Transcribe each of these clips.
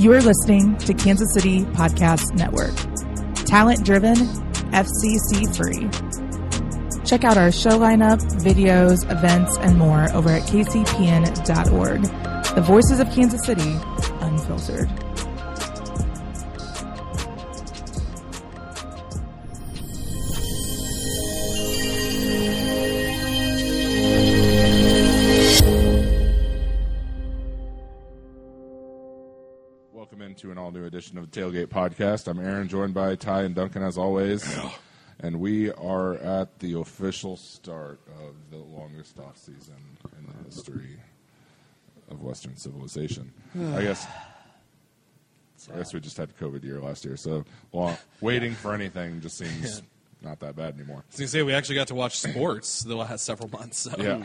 You are listening to Kansas City Podcast Network. Talent driven, FCC free. Check out our show lineup, videos, events, and more over at kcpn.org. The voices of Kansas City, unfiltered. Edition of the Tailgate Podcast. I'm Aaron, joined by Ty and Duncan as always. And we are at the official start of the longest off season in the history of Western civilization. I guess I guess we just had COVID year last year, so well, waiting for anything just seems not that bad anymore. Was gonna say we actually got to watch sports the last several months. So. Yeah.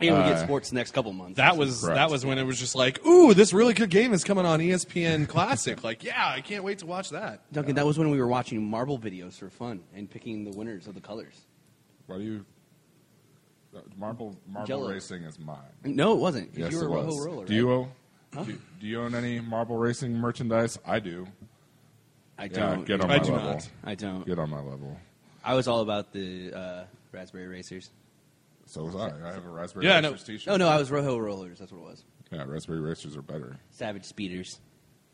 And we Uh, get sports the next couple months. That was Correct. that was when it was just like, ooh, this really good game is coming on ESPN Classic. like, yeah, I can't wait to watch that. Duncan. That was when we were watching marble videos for fun and picking the winners of the colors. Why do you uh, marble marble Jello. racing is mine. No, it wasn't. 'cause Yes, you were it a Rojo was. roller. Do you right? own? Do, do you own any marble racing merchandise? I do. I Yeah, don't. get on I my do level. not. I don't. Get on my level. I was all about the uh, raspberry racers. So was I. I have a raspberry Yeah, I know. racers t-shirt. No, no, I was Rojo rollers. That's what it was. Yeah, raspberry racers are better. Savage speeders.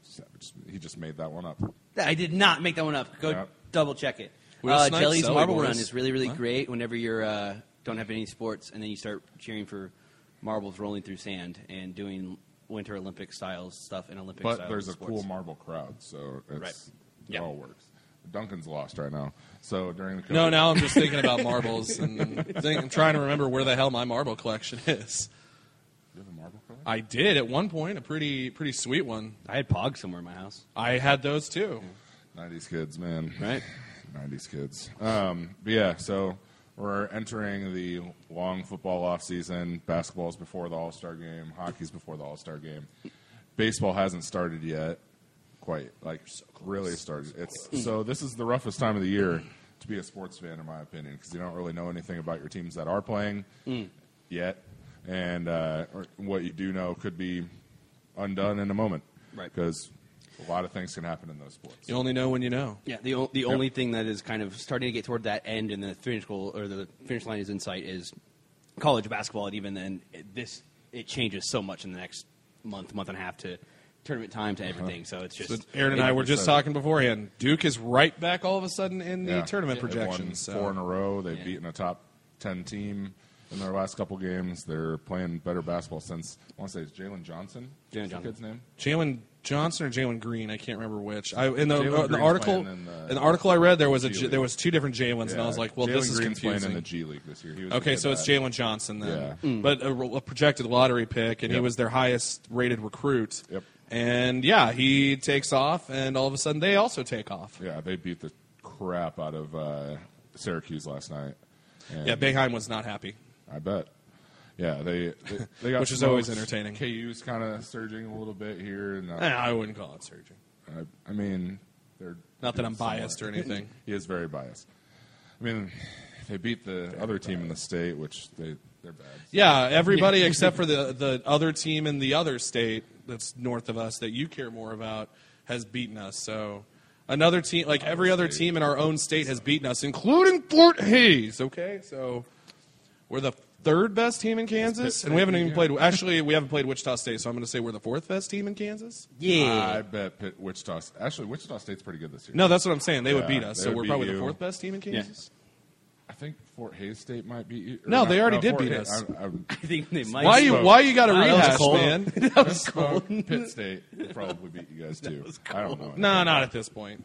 Savage. He just made that one up. I did not make that one up. Go Yep. double check it. Will Uh, Snipes, Jelle's Marble Boys. Run is really, really What? great whenever you're uh, don't have any sports, and then you start cheering for marbles rolling through sand and doing Winter Olympic style stuff in Olympic But styles there's a sports. cool marble crowd, so it's, Right. it Yeah. all works. Duncan's lost right now. So during the COVID, No, now I'm just thinking about marbles and think, I'm trying to remember where the hell my marble collection is. you have a marble crowd. I did at one point, a pretty pretty sweet one. I had Pog somewhere in my house. I had those too. '90s kids, man. Right. '90s kids. Um, but yeah, so we're entering the long football off season. Basketball's before the All Star game. Hockey's before the All Star game. Baseball hasn't started yet. Quite like really started. It's so this is the roughest time of the year to be a sports fan, in my opinion, because you don't really know anything about your teams that are playing yet, and uh, or what you do know could be undone in a moment. Right. Because a lot of things can happen in those sports. You only know when you know. Yeah, the o- the only thing that is kind of starting to get toward that end and the finish goal or the finish line is in sight is college basketball. And even then, it, this it changes so much in the next month, month and a half to tournament time to everything. So it's just So Aaron and I were just talking beforehand. Duke is right back all of a sudden in the Yeah. tournament They've won projections. So. four in a row. They've Yeah. beaten a top ten team in their last couple games. They're playing better basketball since I want to say it's Jalen Johnson. Jalen Johnson. kid's name. Jalen Johnson or Jalen Green, I can't remember which. I in the, uh, the article playing in the- in the article I read there was a G J- League. there was two different Jalen's and I was like, well, Jalen this is Green's confusing. playing in the G League this year. He was Okay, so it's. Jalen Johnson then, Yeah. but a, a projected lottery pick, and he was their highest rated recruit. Yep. And yeah, he takes off, and all of a sudden they also take off. Yeah, they beat the crap out of uh, Syracuse last night. And Yeah, Boeheim was not happy. I bet. Yeah, they they, they got Which is always entertaining. KU's kind of surging a little bit here. And, uh, Eh, I wouldn't call it surging. I, I mean, they're Not that I'm biased or anything. he is very biased. I mean, they beat the other team in the state, which they they're bad. Yeah, everybody except for the the other team in the other state that's north of us that you care more about has beaten us. So another team, like every other team in our own state, has beaten us, including Fort Hays. Okay, so we're the third best team in Kansas, and we haven't even played. Actually, we haven't played Wichita State, so I'm going to say we're the fourth best team in Kansas. yeah. I bet Pitt, Wichita. Actually, Wichita State's pretty good this year. No, that's what I'm saying. They would Yeah, beat us, they so would we're beat probably the you. fourth best team in Kansas. I think Fort Hays State might beat you. or No, not- they already did Fort beat Hays- us. I, I, I think they might. Why you Smoke. why you got to Wow, that was rehash, cold. man? that was Well, cold. Pitt State would probably beat you guys too. I don't know. No, not at this point.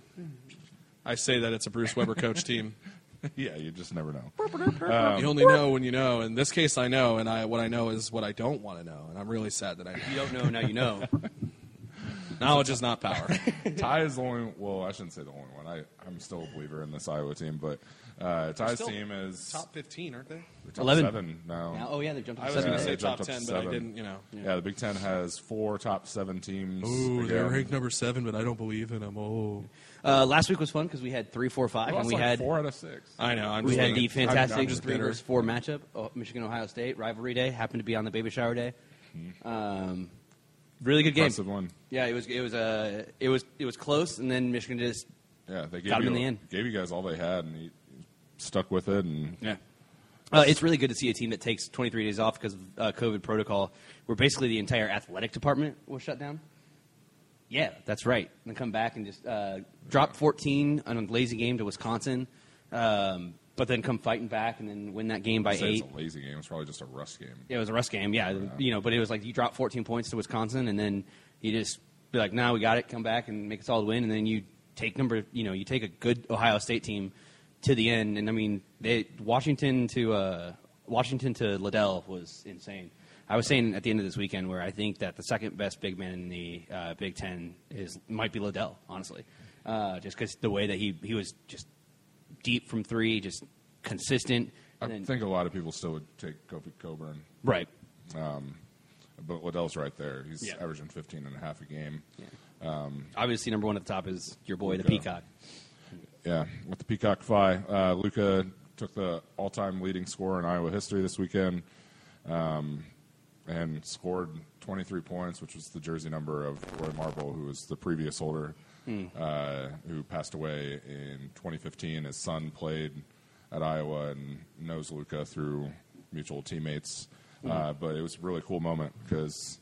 I say that it's a Bruce Weber coach team. yeah, you just never know. Um, you only know when you know. In this case, I know, and I what I know is what I don't want to know, and I'm really sad that I know. You don't know now. You know. Knowledge is not power. Ty is the only. Well, I shouldn't say the only one. I I'm still a believer in this Iowa team, but uh, Ty's still team is Top 15, aren't they? they're top 11. seven now. Now, oh yeah, they've jumped I to was seven. going to say top up 10, to but I didn't, you know. Yeah, the Big Ten has four top seven teams. Ooh, again. they're ranked number seven, but I don't believe in them. Oh, Uh, last week was fun because we had three, four, five, Well, and we like had four out of six. I know. I'm we just had the being- I'm- fantastic I'm just three versus four matchup. Oh, Michigan Ohio State rivalry day happened to be on the baby shower day. Mm-hmm. Um, really good game. Impressive one. Yeah, it was it was uh, it was it was close, and then Michigan just Yeah, they gave Got 'em you in the end. gave you guys all they had, and you stuck with it. And Yeah. Uh, it's really good to see a team that takes 23 days off because of uh, COVID protocol, where basically the entire athletic department was shut down. Yeah, that's right. And then come back and just uh, drop 14 on a lazy game to Wisconsin, um, but then come fighting back and then win that game by I'd say eight. it's a lazy game. It's probably just a rust game. Yeah, it was a rust game. Yeah, you know, but it was like you drop 14 points to Wisconsin, and then you just be like, "Now we got it. Come back and make a solid win." And then you take number, you know, you take a good Ohio State team to the end. And I mean, they Washington to uh, Washington to Liddell was insane. I was saying at the end of this weekend where I think that the second best big man in the uh, Big Ten is might be Liddell, honestly, uh, just because the way that he he was just deep from three, just consistent. I then- think a lot of people still would take Kofi Cockburn, right. but Liddell's right there. He's Yeah. averaging 15 and a half a game. Obviously, number one at the top is your boy, the Peacock. Yeah, with the Peacock Phi, uh, Luka took the all-time leading scorer in Iowa history this weekend, um, and scored 23 points, which was the jersey number of Roy Marble, who was the previous holder, uh, who passed away in 2015. His son played at Iowa and knows Luka through mutual teammates. Uh, but it was a really cool moment because,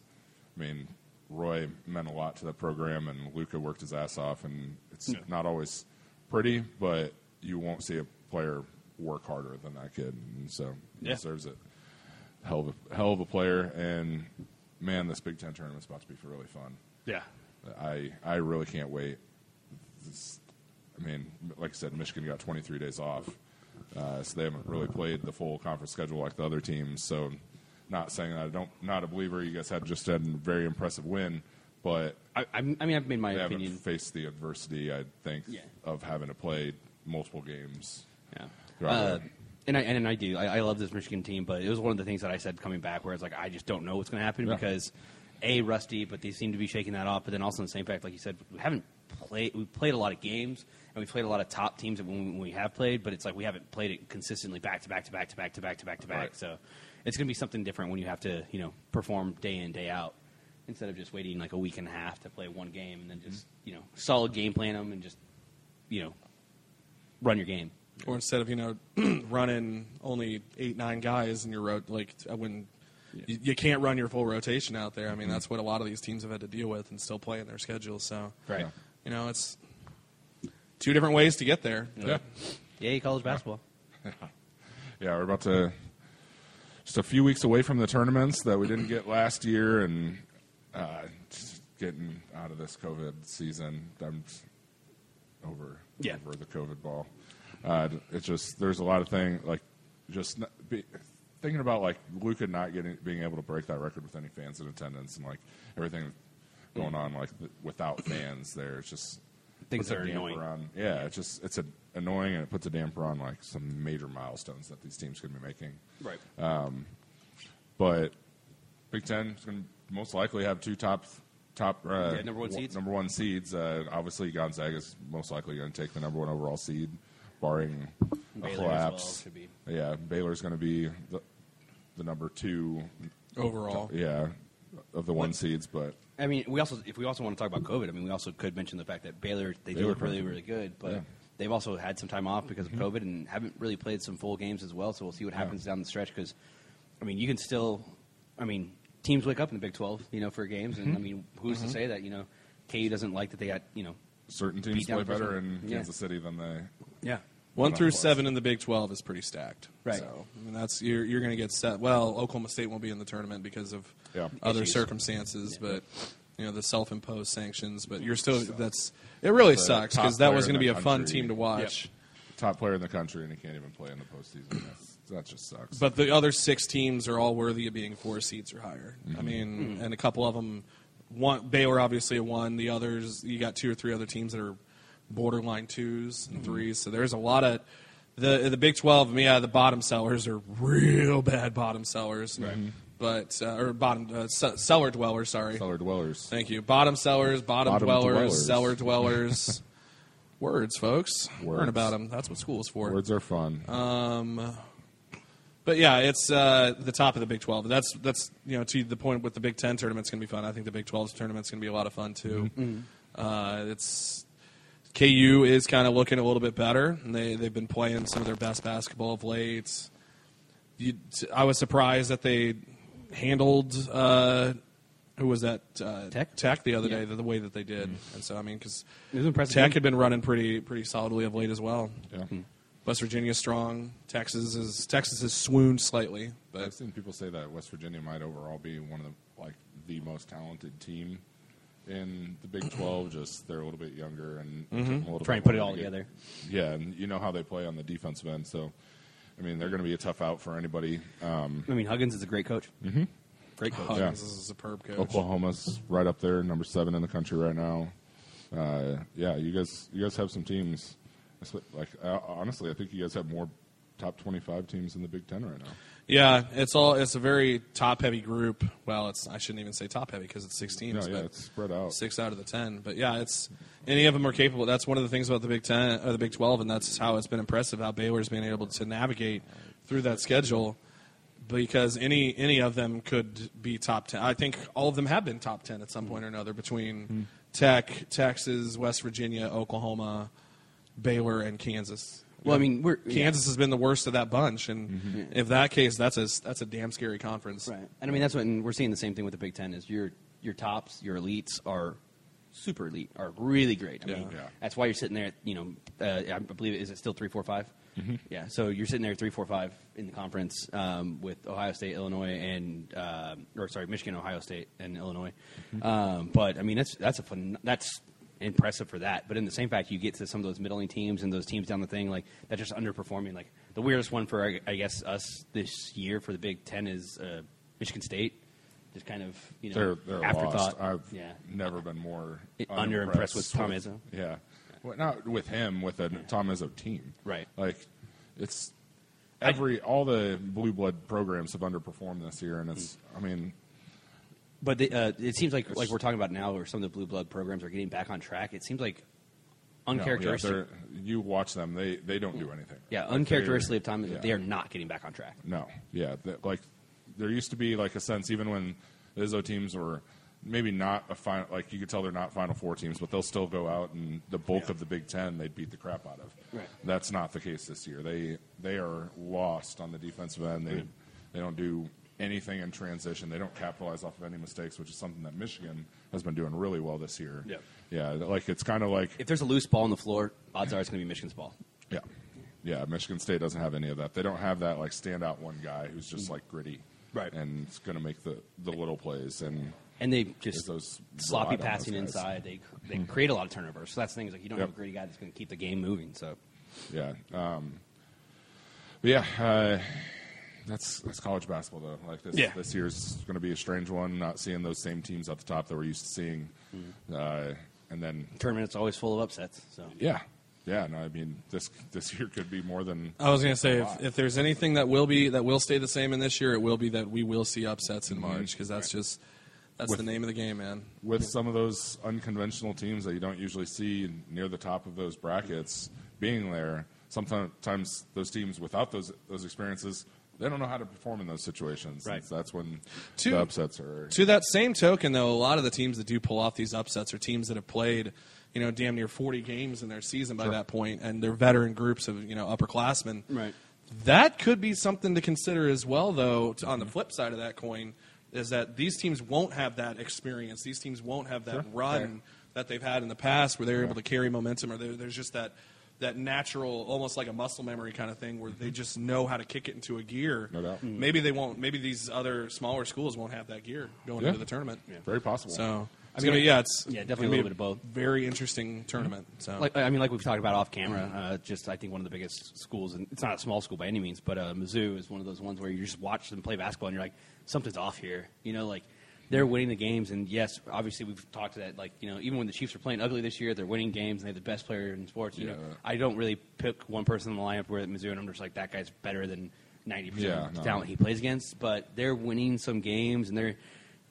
I mean, Roy meant a lot to the program, and Luka worked his ass off, and it's not always pretty, but you won't see a player work harder than that kid, and so he Yeah. deserves it. Hell of a hell of a player, and man, this Big Ten tournament's about to be for really fun. Yeah. I I really can't wait. This, I mean, like I said, Michigan got 23 days off, uh, so they haven't really played the full conference schedule like the other teams. So, not saying that I don't not a believer. You guys had just had a very impressive win, but I, I'm- mean, I've made my they haven't faced the adversity. I think Yeah. of having to play multiple games. Yeah. Uh, and I and I do. I, I love this Michigan team, but it was one of the things that I said coming back, where it's like I just don't know what's going to happen Yeah. because a rusty, but they seem to be shaking that off. But then also in the same fact, like you said, we haven't played. We played a lot of games and we played a lot of top teams when we, when we have played, but it's like we haven't played it consistently back to back to back to back to back to back to back. Right. So it's going to be something different when you have to you know perform day in day out instead of just waiting like a week and a half to play one game and then just Mm-hmm. you know solid game plan them and just you know run your game. Or instead of you know running only eight nine guys in your road, like when you, you can't run your full rotation out there. I mean, that's what a lot of these teams have had to deal with and still play in their schedules. So, Right. you know, it's two different ways to get there. yeah, Yay, college basketball. yeah, we're about to just a few weeks away from the tournaments that we didn't get last year, and uh, getting out of this COVID season. I'm over Yeah. over the COVID ball. Uh, it's just there's a lot of things like just be, thinking about like Luka not getting being able to break that record with any fans in attendance and like everything going on like th- without fans there. It's just Things that are annoying. On, yeah, it's just it's a, annoying and it puts a damper on like some major milestones that these teams could be making. Right. Um, But Big Ten is going to most likely have two top top uh, Yeah, number one seeds. Number one seeds. Uh, obviously, Gonzaga is most likely going to take the number one overall seed, barring a Baylor as collapse. well should be. Yeah, Baylor's going to be the, the number two Overall, Yeah, of the one seeds, but I mean, we also if we also want to talk about COVID, I mean, we also could mention the fact that Baylor they do look really really good, but Yeah. they've also had some time off because of COVID and haven't really played some full games as well. So we'll see what happens down the stretch because, I mean, you can still, I mean, teams wake up in the Big Twelve, you know, for games, and I mhm. mean, who's to mhm. say that you know, KU doesn't like that they got you know, certain teams play better in Yeah. Kansas City than they. yeah, one through close. seven in the Big Twelve is pretty stacked. Right. So I mean, that's you're you're going to get set. Well, Oklahoma State won't be in the tournament because of Yeah. other Issues. circumstances, but you know the self-imposed sanctions. But you're still that's it. Really The sucks because that was going to be the a fun team to watch. Top player in the country, and he can't even play in the postseason. That's, that just sucks. But the other six teams are all worthy of being four seeds or higher. I Mm-hmm. mean, and a couple of them, one Baylor obviously one. The others, you got two or three other teams that are borderline twos Mm-hmm. and threes. So there's a lot of the the Big Twelve. Yeah, the bottom sellers are real bad bottom sellers. Right. But uh, or bottom uh, ce- cellar dwellers. Sorry. Cellar dwellers. Thank you. Bottom sellers, bottom, Bottom dwellers, dwellers. cellar dwellers. Words, folks. Words. Learn about them. That's what school is for. Words are fun. Um, But yeah, it's uh, the top of the Big Twelve. That's that's you know to the point with the Big Ten tournament's going to be fun. I think the Big 12's tournament's going to be a lot of fun too. Uh, it's KU is kind of looking a little bit better. And they they've been playing some of their best basketball of late. You, I was surprised that they handled uh, who was that uh, Tech? Tech the other Yeah. day the, the way that they did, and so I mean because It was. Tech had been running pretty pretty solidly of late as well. Yeah. West Virginia strong. Texas is Texas has swooned slightly, but I've seen people say that West Virginia might overall be one of the like the most talented team in the Big Twelve. Just they're a little bit younger and Mm-hmm. took them a little Try bit and put it all to get- together. Yeah, and you know how they play on the defensive end, so I mean they're going to be a tough out for anybody. Um, I mean, Huggins is a great coach. Mm-hmm. Great coach. Huggins is a superb coach. Oklahoma's right up there, number seven in the country right now. Uh, yeah, you guys, you guys have some teams. Like uh, honestly, I think you guys have more top twenty-five teams in the Big Ten right now. Yeah, it's all it's a very top heavy group. Well, it's I shouldn't even say top heavy because it's six teams. No, yeah, but it's spread out. six out of the ten. But yeah, it's any of them are capable. That's one of the things about the Big Ten or the Big Twelve, and that's how it's been impressive how Baylor's been able to navigate through that schedule. Because any any of them could be top ten. I think all of them have been top ten at some point or another between Tech, Texas, West Virginia, Oklahoma, Baylor, and Kansas. Well, I mean, we're Kansas has been the worst of that bunch, and Mm-hmm. if that case, that's a that's a damn scary conference. Right. And I mean, that's what and we're seeing the same thing with the Big Ten is your your tops, your elites are super elite, are really great. I Yeah. mean, Yeah. that's why you're sitting there. At, you know, uh, I believe is it still three, four, five? Mm-hmm. Yeah. So you're sitting there three, four, five in the conference um, with Ohio State, Illinois, and um or sorry, Michigan, Ohio State, and Illinois. Mm-hmm. Um, but I mean, that's that's a fun, that's impressive for that. But in the same fact, you get to some of those middling teams and those teams down the thing like that just underperforming. Like the weirdest one for I- I guess us this year for the Big Ten is uh, Michigan State. Just kind of you know They're they're afterthought. lost. I've yeah. never been more It- underimpressed with Tom Izzo. Yeah, well, not with him, with a Tom Izzo team. Right. Like it's every all the blue blood programs have underperformed this year, and it's. I mean, But the, uh, it seems like like we're talking about now, where some of the blue blood programs are getting back on track. It seems like no, yeah, uncharacteristic. you watch them; they they don't do anything. yeah, Like, uncharacteristically of time, yeah. they are not getting back on track. No, yeah, like there used to be like a sense even when the Izzo teams were maybe not a final, like you could tell they're not Final Four teams, but they'll still go out and the bulk of the Big Ten they'd beat the crap out of. Right. That's not the case this year. They they are lost on the defensive end. They they don't do anything in transition. They don't capitalize off of any mistakes, which is something that Michigan has been doing really well this year. Yep. Yeah, like it's kind of like If there's a loose ball on the floor, odds are it's going to be Michigan's ball. yeah. Yeah, Michigan State doesn't have any of that. They don't have that like standout one guy who's just like gritty, Right. And it's going to make the, the little plays and And they just those sloppy passing those inside. They they create a lot of turnovers. So that's the thing. Is like you don't Yep. have a gritty guy that's going to keep the game moving. So yeah. Um, but yeah, uh, that's that's college basketball though. Like this Yeah. this year's going to be a strange one. Not seeing those same teams at the top that we're used to seeing, uh, and then tournament's always full of upsets. So yeah, yeah. No, I mean this this year could be more than I was going to say if, lot. if there's anything that will be that will stay the same in this year, it will be that we will see upsets in Mhm. March because that's just that's With- the name of the game, man. with some of those unconventional teams that you don't usually see near the top of those brackets being there, sometimes those teams without those those experiences, they don't know how to perform in those situations. Right. That's when To- the upsets are. To that same token, though, a lot of the teams that do pull off these upsets are teams that have played, you know, damn near 40 games in their season by Sure. that point, and they're veteran groups of you know upperclassmen. Right. That could be something to consider as well, though. To, on the flip side of that coin, is that these teams won't have that experience. These teams won't have that Sure. run Fair. that they've had in the past, where they're Yeah. able to carry momentum, or there's just that that natural, almost like a muscle memory kind of thing, where they just know how to kick it into a gear. No doubt. Mhm. Maybe they won't. Maybe these other smaller schools won't have that gear going Yeah. into the tournament. Very possible. So it's mean, gonna be yeah, it's yeah, definitely gonna a be little bit of both. Very interesting tournament. So Like I mean, like we've talked about off camera, uh, just I think one of the biggest schools, and it's not a small school by any means, but uh, Mizzou is one of those ones where you just watch them play basketball and you're like, something's off here. You know, like they're winning the games, and yes, obviously we've talked to that. Like you know, even when the Chiefs are playing ugly this year, they're winning games, and they have the best player in sports. You know, I don't really pick one person in the lineup where at Mizzou, and I'm just like that guy's better than ninety percent Yeah, of the no. talent he plays against. But they're winning some games, and they're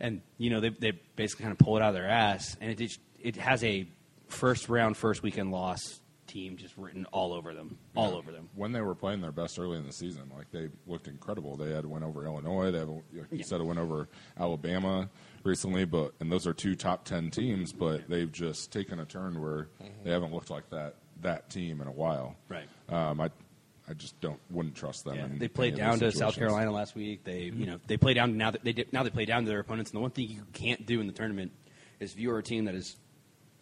and you know they they basically kind of pull it out of their ass, and it it has a first round, first weekend loss team just written all over them, all over them. When they were playing their best early in the season, like they looked incredible. They had a win over Illinois. They have, a, like you Yeah. said, a win over Alabama recently. But and those are two top ten teams. But they've just taken a turn where they haven't looked like that that team in a while. Right. Um, I I just don't wouldn't trust them. Yeah, they played down to South. Carolina last week. They, you know, they play down now. That they did, now they play down to their opponents. And the one thing you can't do in the tournament is view a team that is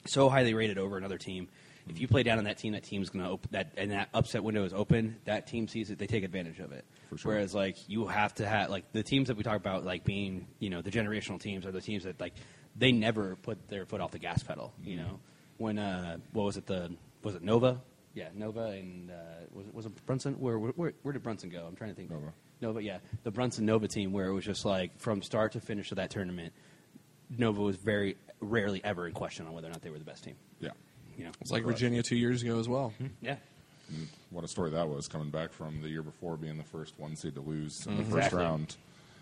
so highly rated over another team. If you play down on that team, that team's going to open that, and that upset window is open. That team sees it; they take advantage of it. For sure. Whereas, like you have to have like the teams that we talk about, like being you know the generational teams are the teams that like they never put their foot off the gas pedal. You know, when uh, what was it the was it Nova? Yeah, Nova and uh, was it was it Brunson? Where, where where did Brunson go? I'm trying to think. Nova. Nova, yeah, the Brunson Nova team, where it was just like from start to finish of that tournament, Nova was very rarely ever in question on whether or not they were the best team. Yeah. You know, It's like Virginia two years ago as well. Mm-hmm. yeah, And what a story that was coming back from the year before being the first one seed to lose in the first Exactly. round.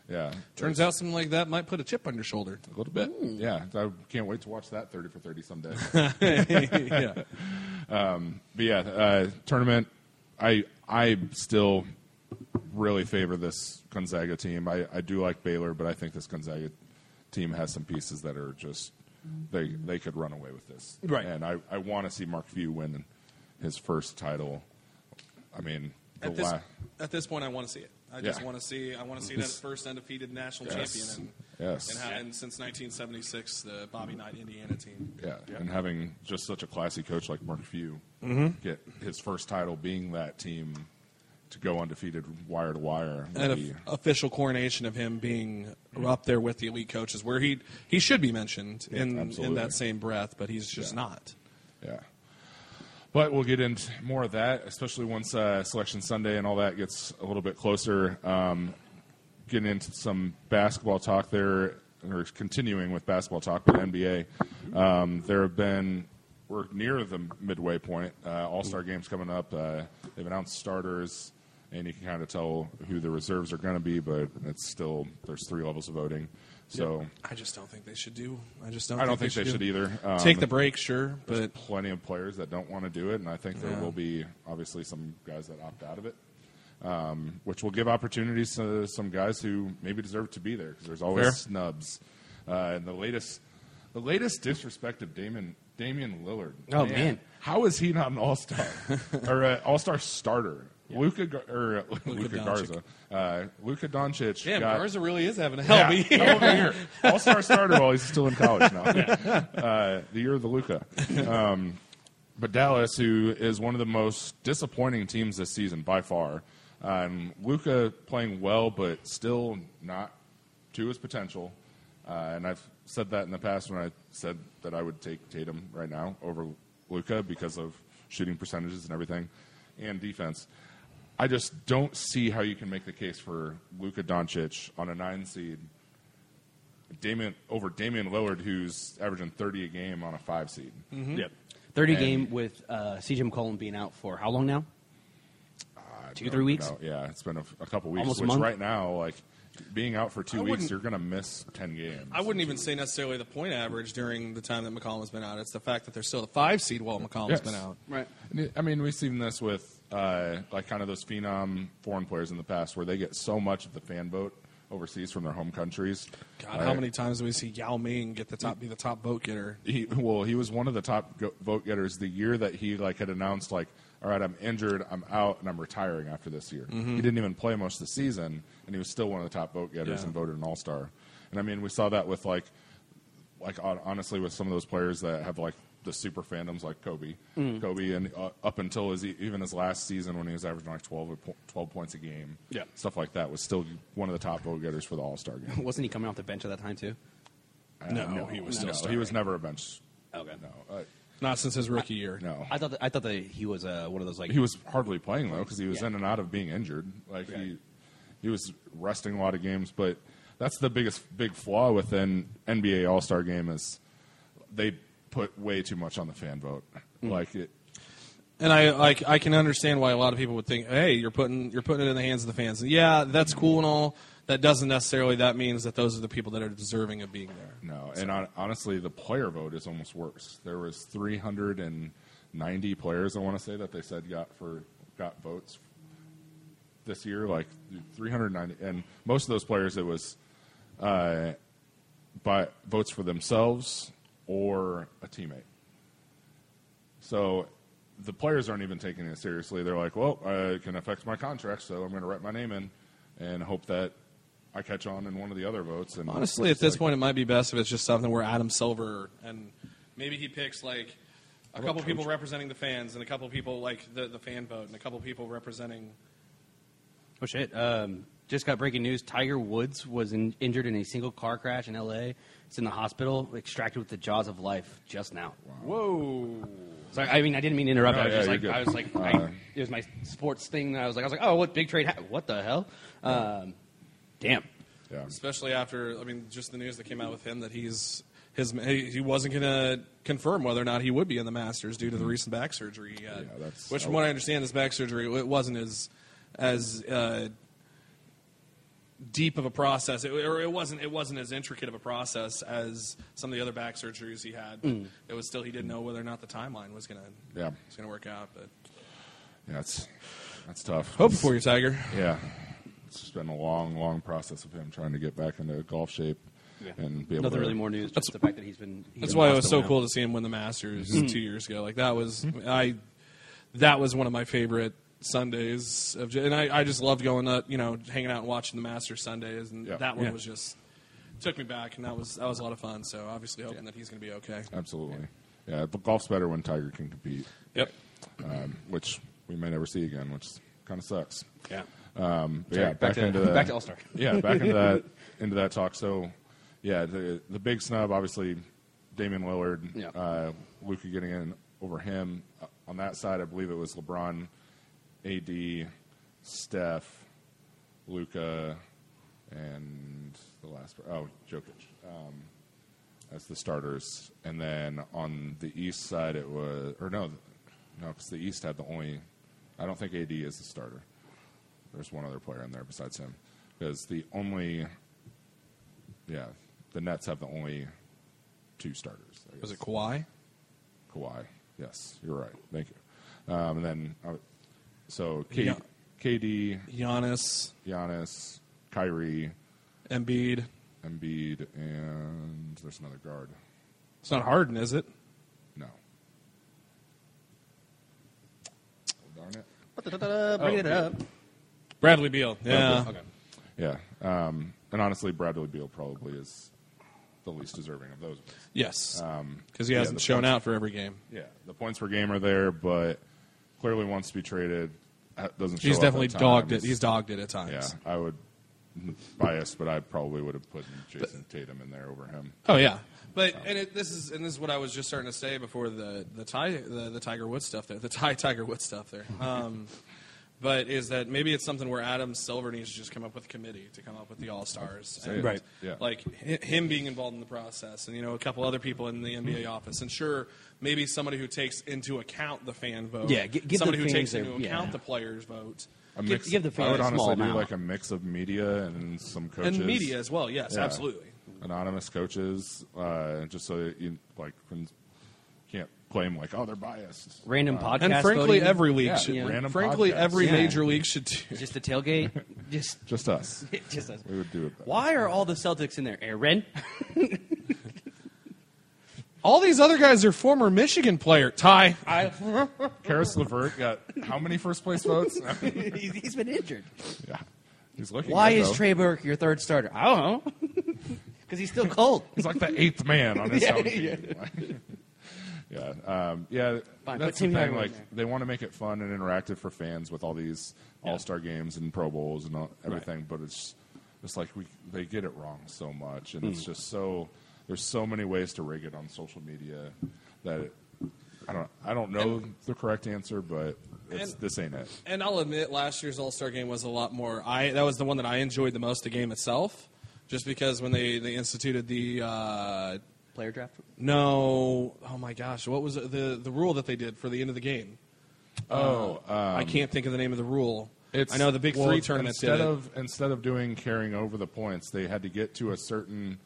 Yeah. Turns out something like that might put a chip on your shoulder. a little bit. Yeah. I can't wait to watch that 30 for 30 someday. yeah. Um, but yeah, uh, tournament. I I still really favor this Gonzaga team. I, I do like Baylor, but I think this Gonzaga team has some pieces that are just they they could run away with this. Right. And I, I want to see Mark Few win his first title. I mean, the At this, la- at this point, I want to see it. I just Yeah. want to see. I want to see that first undefeated national Yes. champion, Yes. and, and, ha- and since 1976, the Bobby Knight Indiana team. Yeah, and having just such a classy coach like Mark Few mm-hmm. get his first title being that team to go undefeated wire to wire. be- official coronation of him being up there with the elite coaches, where he he should be mentioned in in that same breath, but he's just Yeah. not. Yeah. But we'll get into more of that, especially once uh, Selection Sunday and all that gets a little bit closer. Um, getting into some basketball talk there, or continuing with basketball talk with NBA. Um, there have been, we're near the midway point. Uh, all Star games coming up. Uh, they've announced starters, and you can kind of tell who the reserves are going to be, but it's still, there's three levels of voting. So I just don't think they should do. I just don't. I don't think they do- should either. Um, Take the break, sure, there's but plenty of players that don't want to do it, and I think there Yeah. will be obviously some guys that opt out of it, um, which will give opportunities to some guys who maybe deserve to be there because there's always Fair. snubs. Uh, and the latest, the latest disrespect of Damon Damian Lillard. Oh, man. how is he not an All Star or an All Star starter? Luka or uh, Luka Garza, uh, Luka Doncic. damn, got, Garza really is having a hell of a year. All star starter while he's still in college now. Uh, the year of the Luka. Um, but Dallas, who is one of the most disappointing teams this season by far, um, Luka playing well, but still not to his potential. Uh, and I've said that in the past when I said that I would take Tatum right now over Luka because of shooting percentages and everything, and defense. I just don't see how you can make the case for Luka Doncic on a nine seed, Damian over Damian Lillard, who's averaging thirty a game on a five seed. Yep. Thirty And- game with uh, CJ McCollum being out for how long now? I Two, three weeks? know. Yeah, it's been a, a couple weeks. Almost a which month? right now, like being out for two I weeks, you're going to miss ten games. I wouldn't even say necessarily the point average during the time that McCollum's been out. It's the fact that they're still the five seed while McCollum's Yes. been out. Right. I mean, we've seen this with uh, like kind of those phenom foreign players in the past, where they get so much of the fan vote overseas from their home countries. God, Uh, how many times do we see Yao Ming get the top, be the top vote getter? he well he was one of the top go- vote getters the year that he like had announced like all right i'm injured i'm out and i'm retiring after this year Mm-hmm. he didn't even play most of the season and he was still one of the top vote getters Yeah. and voted an all-star and i mean we saw that with like like honestly with some of those players that have like the super fandoms like Kobe, Mm. Kobe, and uh, up until his even his last season when he was averaging like 12, 12 points a game, Yeah. stuff like that was still one of the top vote getters for the All Star game. Wasn't he coming off the bench at that time too? No, no, he was still no, he was never a bench. Okay. No, uh, Not since his rookie year. no. I thought that, I thought that he was uh, one of those like he was hardly playing though because he was Yeah. in and out of being injured. Like he he was resting a lot of games, but that's the biggest big flaw within NBA All Star Game is they put way too much on the fan vote. Mm. Like it, And I like I can understand why a lot of people would think, "Hey, you're putting you're putting it in the hands of the fans." Yeah, that's cool and all. That doesn't necessarily that means that those are the people that are deserving of being there. no, and hon- honestly, the player vote is almost worse. There was 390 players. I want to say that they said got for got votes this year, like 390, and most of those players it was uh, by votes for themselves or a teammate. So the players aren't even taking it seriously. They're like, well, uh, it can affect my contract, so I'm going to write my name in and hope that I catch on in one of the other votes. And Honestly, at this like- point, it might be best if it's just something where Adam Silver and maybe he picks like a about couple people representing the fans and a couple people like the, the fan vote and a couple people representing. Oh shit! Um, just got breaking news. Tiger Woods was in, injured in a single car crash in L.A. It's in the hospital, extracted with the jaws of life just now. Whoa! Sorry, I mean I didn't mean to interrupt. No, I was yeah, just you're like. I was like Uh, I, it was my sports thing. That I was like I was like oh what big trade? Ha- what the hell? Um, damn. yeah. Especially after I mean, just the news that came out with him that he's his he he wasn't going to confirm whether or not he would be in the Masters due to the recent back surgery. He had. Mm-hmm. Yeah, that's- which, from what I understand, this back surgery it wasn't as as uh, deep of a process, it, or it wasn't it wasn't as intricate of a process as some of the other back surgeries he had. But It was still he didn't know whether or not the timeline was going to Yeah. was going to work out. But Yeah, it's that's tough. hope for you, Tiger. Yeah, it's been a long, long process of him trying to get back into golf shape and be able Nothing to really more news. Just the fact that he's been. He's That's in why it was so hospital cool to see him win the Masters Mm-hmm. two years ago. Like that was I, that was one of my favorite Sundays of, and I, I just loved going up, you know, hanging out and watching the Masters Sundays, and Yeah. that one Yeah. was just took me back, and that was that was a lot of fun. So obviously hoping that he's going to be okay. absolutely. Yeah, but golf's better when Tiger can compete, Yep. um, which we may never see again, which kind of sucks. Yeah. Um, but Sorry, yeah, back to- into the, back to All-Star. Yeah, back into that into that talk. So, yeah, the the big snub, obviously, Damian Lillard, Yeah. uh, Luka getting in over him. Uh, on that side, I believe it was LeBron, AD, Steph, Luka, and the last oh Jokic um, as the starters. And then on the East side, it was or no, no, because the East had the only. I don't think AD is the starter. There's one other player in there besides him, because the only, yeah, the Nets have the only two starters. Was it Kawhi? Kawhi? Yes, you're right. Thank you. Um, and then, uh, so K- Yeah. KD, Giannis, Giannis, Kyrie, Embiid. Embiid, and there's another guard. It's not Harden, is it? No. Darn it. Bring Oh, it up. Bradley Beal. Yeah. Okay. Yeah. Um, and honestly, Bradley Beal probably is the least deserving of those. Yes. Um, Because he hasn't the shown points- out for every game. Yeah, the points per game are there, but clearly wants to be traded. Doesn't show He's definitely dogged it. He's dogged it at times. Yeah. I would biased, but I probably would have put Jayson Tatum in there over him. Oh yeah, but and it, this is and this is what I was just starting to say before the the, Ty, the the Tiger Woods stuff there, the Ty Tiger Woods stuff there. Um, but is that maybe it's something where Adam Silver needs to just come up with a committee to come up with the All Stars, Right. Yeah. Like hi- him being involved in the process, and you know a couple other people in the NBA office, and sure maybe somebody who takes into account the fan vote, Yeah, gi- give the somebody who fans takes their- into yeah. account the players' vote. A Give- mix, give the I fans would a honestly small do amount. like a mix of media and some coaches And media as well, yes, Yeah. absolutely. anonymous coaches, uh, just so that you like when- can't claim like oh they're biased. Random Uh, podcast. And frankly, voting. every league Yeah, should. yeah. random frankly, podcasts. every Yeah. major league should do. Just the tailgate. just, Just us. just us. We would do it. Better. Why are all the Celtics in there? Aaron. All these other guys are former Michigan player. Ty. Caris LeVert got how many first place votes? he's, he's been injured. yeah, he's looking. Why good, is though. Trey Burke your third starter? I don't know. Because he's still cold. He's like the eighth man on his Yeah, own team. yeah, um, yeah. Fine, that's the thing. Like they want to make it fun and interactive for fans with all these All Star games and Pro Bowls and all, everything, but it's it's like we they get it wrong so much, and Hmm. it's just so there's so many ways to rig it on social media that it, I don't I don't know the correct answer, but it's, And- this ain't it. And I'll admit, last year's All Star game was a lot more. I that was the one that I enjoyed the most. The game itself, just because when they they instituted the uh, Player draft. no, oh my gosh, what was the the rule that they did for the end of the game? Oh, I can't think of the name of the rule. It's, I know the Big well, Three tournament instead did it. of instead of doing carrying over the points, they had to get to a certain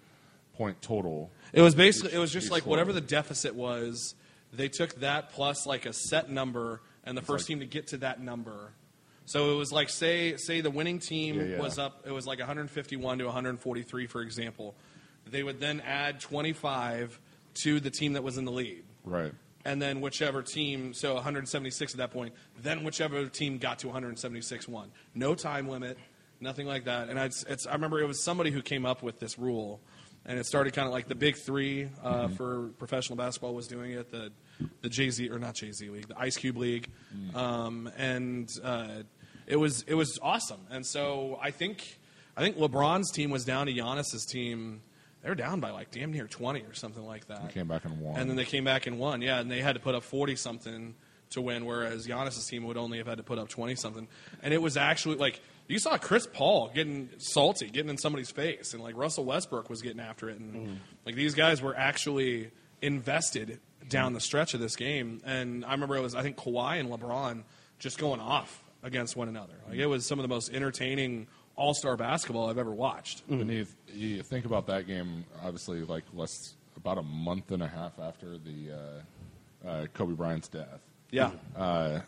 point total. It was basically it was just like whatever the deficit was they took that plus like a set number, and the first like- team to get to that number. So it was like say say the winning team Yeah, yeah. was up. It was like 151 to 143, for example. They would then add 25 to the team that was in the lead Right. and then whichever team, so 176 at that point, then whichever team got to 176 won. No time limit, nothing like that. And it's, it's, I remember it was somebody who came up with this rule, and it started kind of like the Big Three uh, for professional basketball was doing it. The the Jay Z or not Jay Z League, the Ice Cube League, um, and uh, it was it was awesome. And so I think I think LeBron's team was down to Giannis's team. They were down by like damn near 20 or something like that. They came back and won. And then they came back and won. Yeah, and they had to put up 40 something to win, whereas Giannis's team would only have had to put up 20 something. And it was actually like you saw Chris Paul getting salty, getting in somebody's face, and like Russell Westbrook was getting after it, and like these guys were actually invested down the stretch of this game. And I remember it was I think Kawhi and LeBron just going off against one another. Like it was some of the most entertaining All Star basketball I've ever watched. When you, you think about that game, obviously, like less about a month and a half after the uh, uh, Kobe Bryant's death. Yeah. Uh,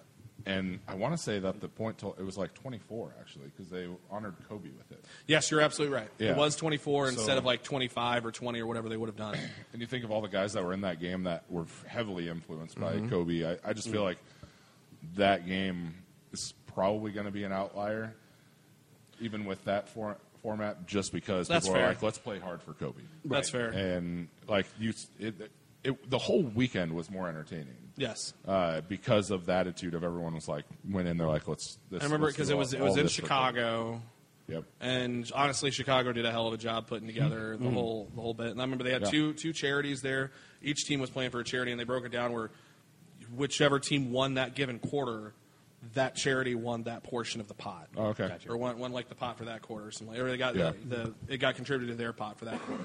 and I want to say that the point to, it was like 24 actually because they honored Kobe with it. Yes, you're absolutely right. Yeah. It was 24 instead of like 25 or 20 or whatever they would have done. And you think of all the guys that were in that game that were heavily influenced by Mm-hmm. Kobe. I, I just feel like that game is probably going to be an outlier, even with that for, format, just because That's people fair. are like, let's play hard for Kobe. That's fair. And like you, it, it, the whole weekend was more entertaining. Yes. Uh, because of the attitude of everyone was like went in there like let's. This, I remember because it was all- it was in Chicago, Yep. and honestly, Chicago did a hell of a job putting together the whole the whole bit. And I remember they had Yeah. two two charities there. Each team was playing for a charity, and they broke it down where whichever team won that given quarter, that charity won that portion of the pot. Oh, okay. Or won, won like the pot for that quarter or something. Or they got Yeah. the, the it got contributed to their pot for that quarter.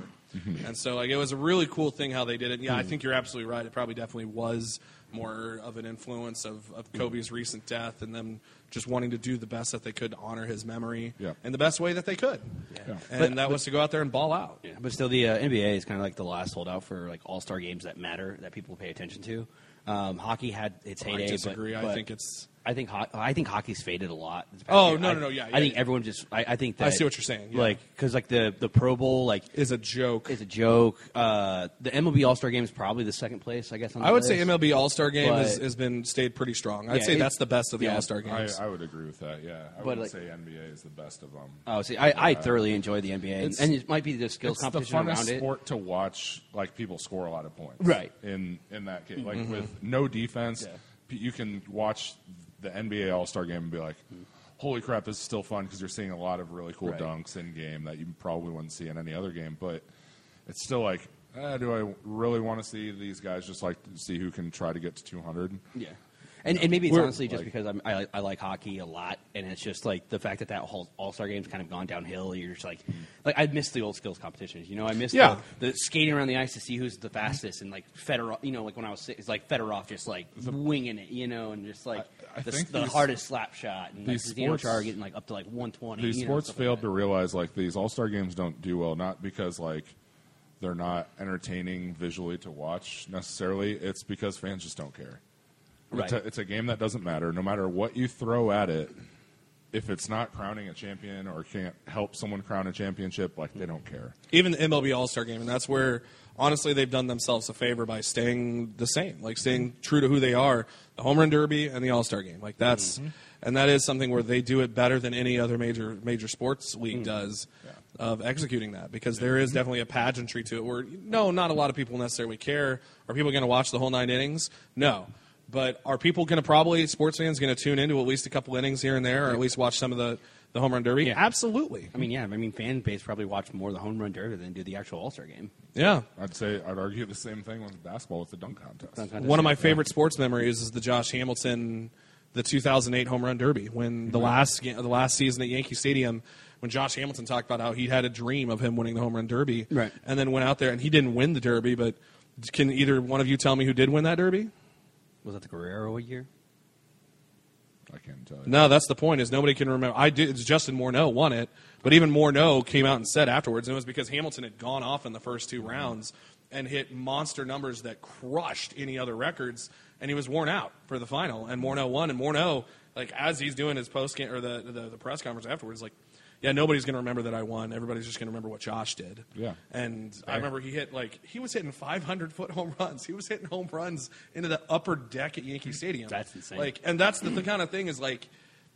and so like it was a really cool thing how they did it. Yeah, I think you're absolutely right. It probably definitely was more of an influence of, of Kobe's recent death and them just wanting to do the best that they could to honor his memory Yeah. in the best way that they could. Yeah. And But- that was to go out there and ball out. Yeah, but still, the uh, NBA is kind of like the last holdout for like All Star games that matter that people pay attention to. Um, hockey had its heyday. I but- disagree. I think it's I think ho- I think hockey's faded a lot. this Oh, year. no, I, no, no, yeah, yeah, I think yeah. everyone just. I, I think that I see what you're saying, yeah. Like because like the the Pro Bowl like is a joke. is a joke. Uh, the MLB All Star Game is probably the second place, I guess. On the I would say. MLB All Star Game has, But- has been stayed pretty strong. I'd Yeah, say it- that's the best of the yeah, All Star games. I would agree with that. Yeah, I But, would like- say NBA is the best of them. Oh, see, I, I thoroughly enjoy the NBA, and, It's- and it might be the skills it's the competition funnest around it. sport to watch. Like people score a lot of points, Right. In in that case, like with no defense, Yeah. you can watch the NBA All Star game and be like, "Holy crap, this is still fun!" Because you're seeing a lot of really cool Right. dunks in game that you probably wouldn't see in any other game. But it's still like, eh, do I really want to see these guys just like see who can try to get to 200? Yeah. And, and maybe it's We're- honestly just like- because I'm, I, like- I like hockey a lot, and it's just like the fact that that whole All Star game's kind of gone downhill. You're just like, like I miss the old skills competitions. You know, I miss Yeah. the, the skating around the ice to see who's the fastest, and like Fedorov. You know, like when I was it's like Fedorov just like winging it. You know, and just like I- I the, think the these- hardest slap shot, and these Zdeno sports- Chara getting like up to like 120. These you know, sports stuff like failed to realize like these All Star games don't do well, not because like they're not entertaining visually to watch necessarily. It's because fans just don't care. Right. It's, a, it's a game that doesn't matter. No matter what you throw at it, if it's not crowning a champion or can't help someone crown a championship, like they don't care. Even the MLB All Star Game, and that's where honestly they've done themselves a favor by staying the same, like staying true to who they are. The Home Run Derby and the All Star Game, like that's, mm-hmm. and that is something where they do it better than any other major major sports league mm. does. Of executing that because there is mm-hmm. definitely a pageantry to it. Where no, not a lot of people necessarily care. Are people going to watch the whole nine innings? No, but are people going to probably sports fans going to tune into at least a couple innings here and there, or at least watch some of the the home run derby? Yeah. Absolutely. I mean, yeah, I mean, fan base probably watch more the home run derby than do the actual All Star game. Yeah. I'd say I'd argue the same thing with basketball with the dunk contest. One of my favorite sports memories is the Josh Hamilton, the 2008 home run derby when the mm-hmm. last ga- the last season at Yankee Stadium, when Josh Hamilton talked about how he had a dream of him winning the home run derby, Right. And then went out there and he didn't win the derby, but can either one of you tell me who did win that derby? Was that the Guerrero a year? I can't tell you. No, that's the point. Is nobody can remember. I did. It's Justin Morneau won it, but even Morneau came out and said afterwards and it was because Hamilton had gone off in the first two rounds and hit monster numbers that crushed any other records, and he was worn out for the final. And Morneau won, and Morneau, like as he's doing his post game or the, the the press conference afterwards, like. Yeah, nobody's going to remember that I won. Everybody's just going to remember what Josh did. Yeah. And I remember he hit like he was hitting 500 foot home runs. He was hitting home runs into the upper deck at Yankee Stadium. That's insane. Like, and that's the, the kind of thing is like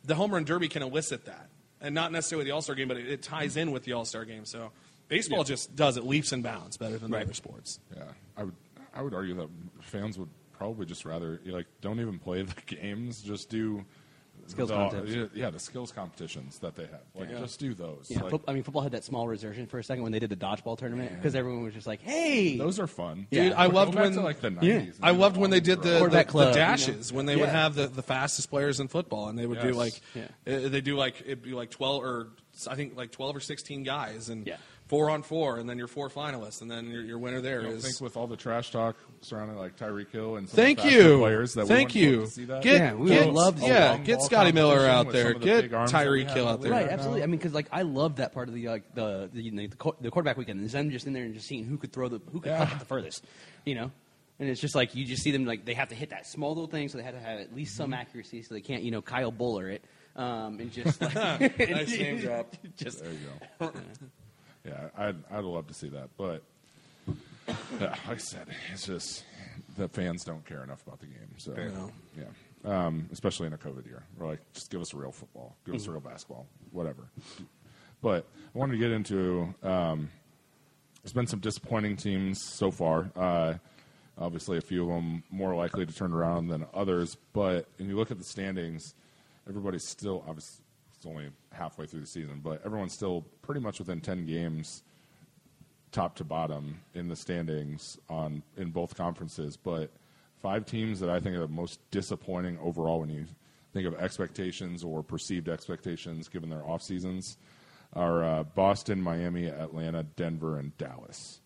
the home run derby can elicit that, and not necessarily the All Star game, but it, it ties in with the All Star game. So baseball just does it leaps and bounds better than the Right. other sports. Yeah, I would I would argue that fans would probably just rather like don't even play the games, just do Skills the, contests. Yeah, the skills competitions that they have. Like Yeah. just do those. Yeah, Like, foot- I mean, football had that small resurgence for a second when they did the dodgeball tournament because everyone was just like, "Hey, those are fun. Dude, I loved when to, like the 90s. Yeah. I loved when they did the, the, Quarterback the club, you know? dashes when they would have the, the fastest players in football, and they would do like Yeah. uh, they do like it'd be like twelve or I think like twelve or sixteen guys, and Yeah. Four on four, and then your four finalists, and then your, your winner there I is. don't think with all the trash talk surrounding like Tyreek Hill and some Thank of the you. players that Thank we you. to see that. Get, Yeah, we get, would love to yeah, get Scotty Miller out there. some the Get big arms that we Tyreek Hill out there. league. Right, absolutely. I mean, because like I love that part of the like the the, you know, the, qu- the quarterback weekend. Is them just in there and just seeing who could throw the who could Yeah. it the furthest, you know. And it's just like you just see them like they have to hit that small little thing, so they have to have at least some accuracy, so they can't you know Kyle Boller it, um, and just like Nice name drop. Just There you go. yeah, I'd I'd love to see that, but yeah, like I said, it's just the fans don't care enough about the game. So No. yeah, um, especially in a COVID year, we're like, just give us real football, give Mm-hmm. us real basketball, whatever. But I wanted to get into. Um, there's been some disappointing teams so far. Uh, obviously, a few of them more likely to turn around than others. But when you look at the standings, everybody's still obviously it's only halfway through the season, but everyone's still pretty much within ten games, top to bottom in the standings on in both conferences. But five teams that I think are the most disappointing overall when you think of expectations or perceived expectations given their off seasons are uh, Boston, Miami, Atlanta, Denver, and Dallas.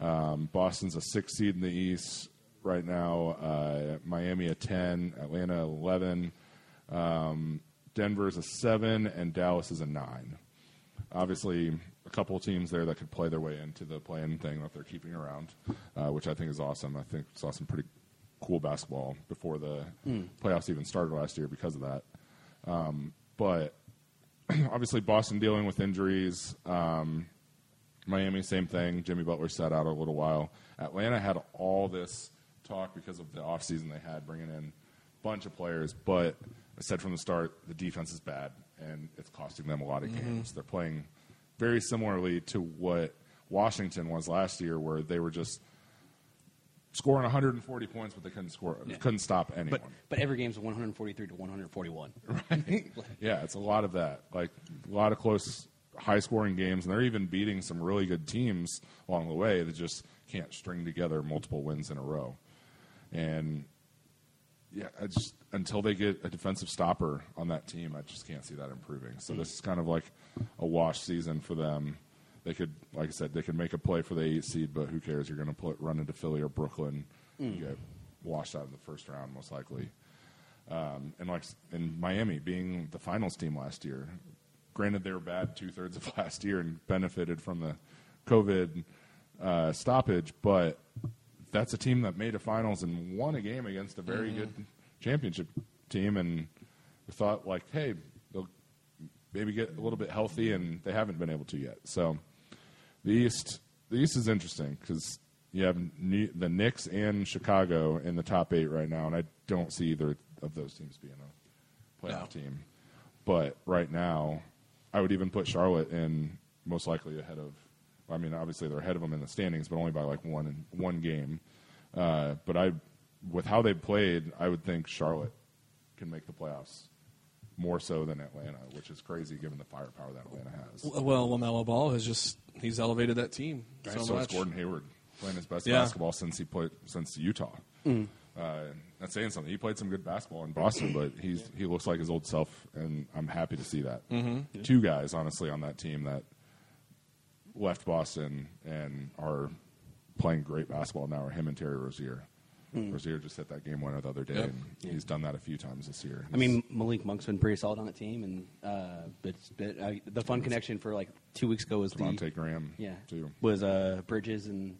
Um, Boston's a six seed in the East right now. Uh, Miami a ten, Atlanta eleven, um, Denver's a seven, and Dallas is a nine. Obviously, a couple of teams there that could play their way into the playing thing that they're keeping around, uh, which I think is awesome. I think saw some pretty cool basketball before the playoffs even started last year because of that. Um, but obviously, Boston dealing with injuries. Um, Miami, same thing. Jimmy Butler sat out a little while. Atlanta had all this talk because of the offseason they had, bringing in a bunch of players. But I said from the start, the defense is bad, and it's costing them a lot of mm-hmm. games. They're playing very similarly to what Washington was last year, where they were just scoring 140 points, but they couldn't score, couldn't stop anyone. but but every game's 143 to 141. Right? Yeah, it's a lot of that. Like a lot of close, high scoring games, and they're even beating some really good teams along the way that just can't string together multiple wins in a row. And yeah, I just until they get a defensive stopper on that team, I just can't see that improving. So this is kind of like a wash season for them. They could, like I said, they could make a play for the eight seed, but who cares? You're going to put run into Philly or Brooklyn, you get washed out in the first round most likely. Um, and like in Miami being the finals team last year, granted they were bad two thirds of last year and benefited from the COVID uh, stoppage, but that's a team that made a finals and won a game against a very good championship team, and we thought like, hey, they'll maybe get a little bit healthy, and they haven't been able to yet. So the East, the East is interesting because you have the Knicks and Chicago in the top eight right now, and I don't see either of those teams being a playoff No. team. But right now, I would even put Charlotte in most likely ahead of. I mean, obviously they're ahead of them in the standings, but only by like one one game. Uh, but I, with how they played, I would think Charlotte can make the playoffs more so than Atlanta, which is crazy given the firepower that Atlanta has. Well, Lamelo Ball has just he's elevated that team so, so much. is Gordon Hayward playing his best Yeah. basketball since he played since Utah. Uh, that's saying something. He played some good basketball in Boston, but he's he looks like his old self, and I'm happy to see that. Mm-hmm. Two guys, honestly, on that team that left Boston and are playing great basketball now are him and Terry Rozier. Rozier just hit that game winner the other day, Yep. and he's done that a few times this year. I mean, Malik Monk's been pretty solid on the team, and uh, it's been, uh, the fun connection for like two weeks ago was the Graham, yeah too. was uh, Bridges and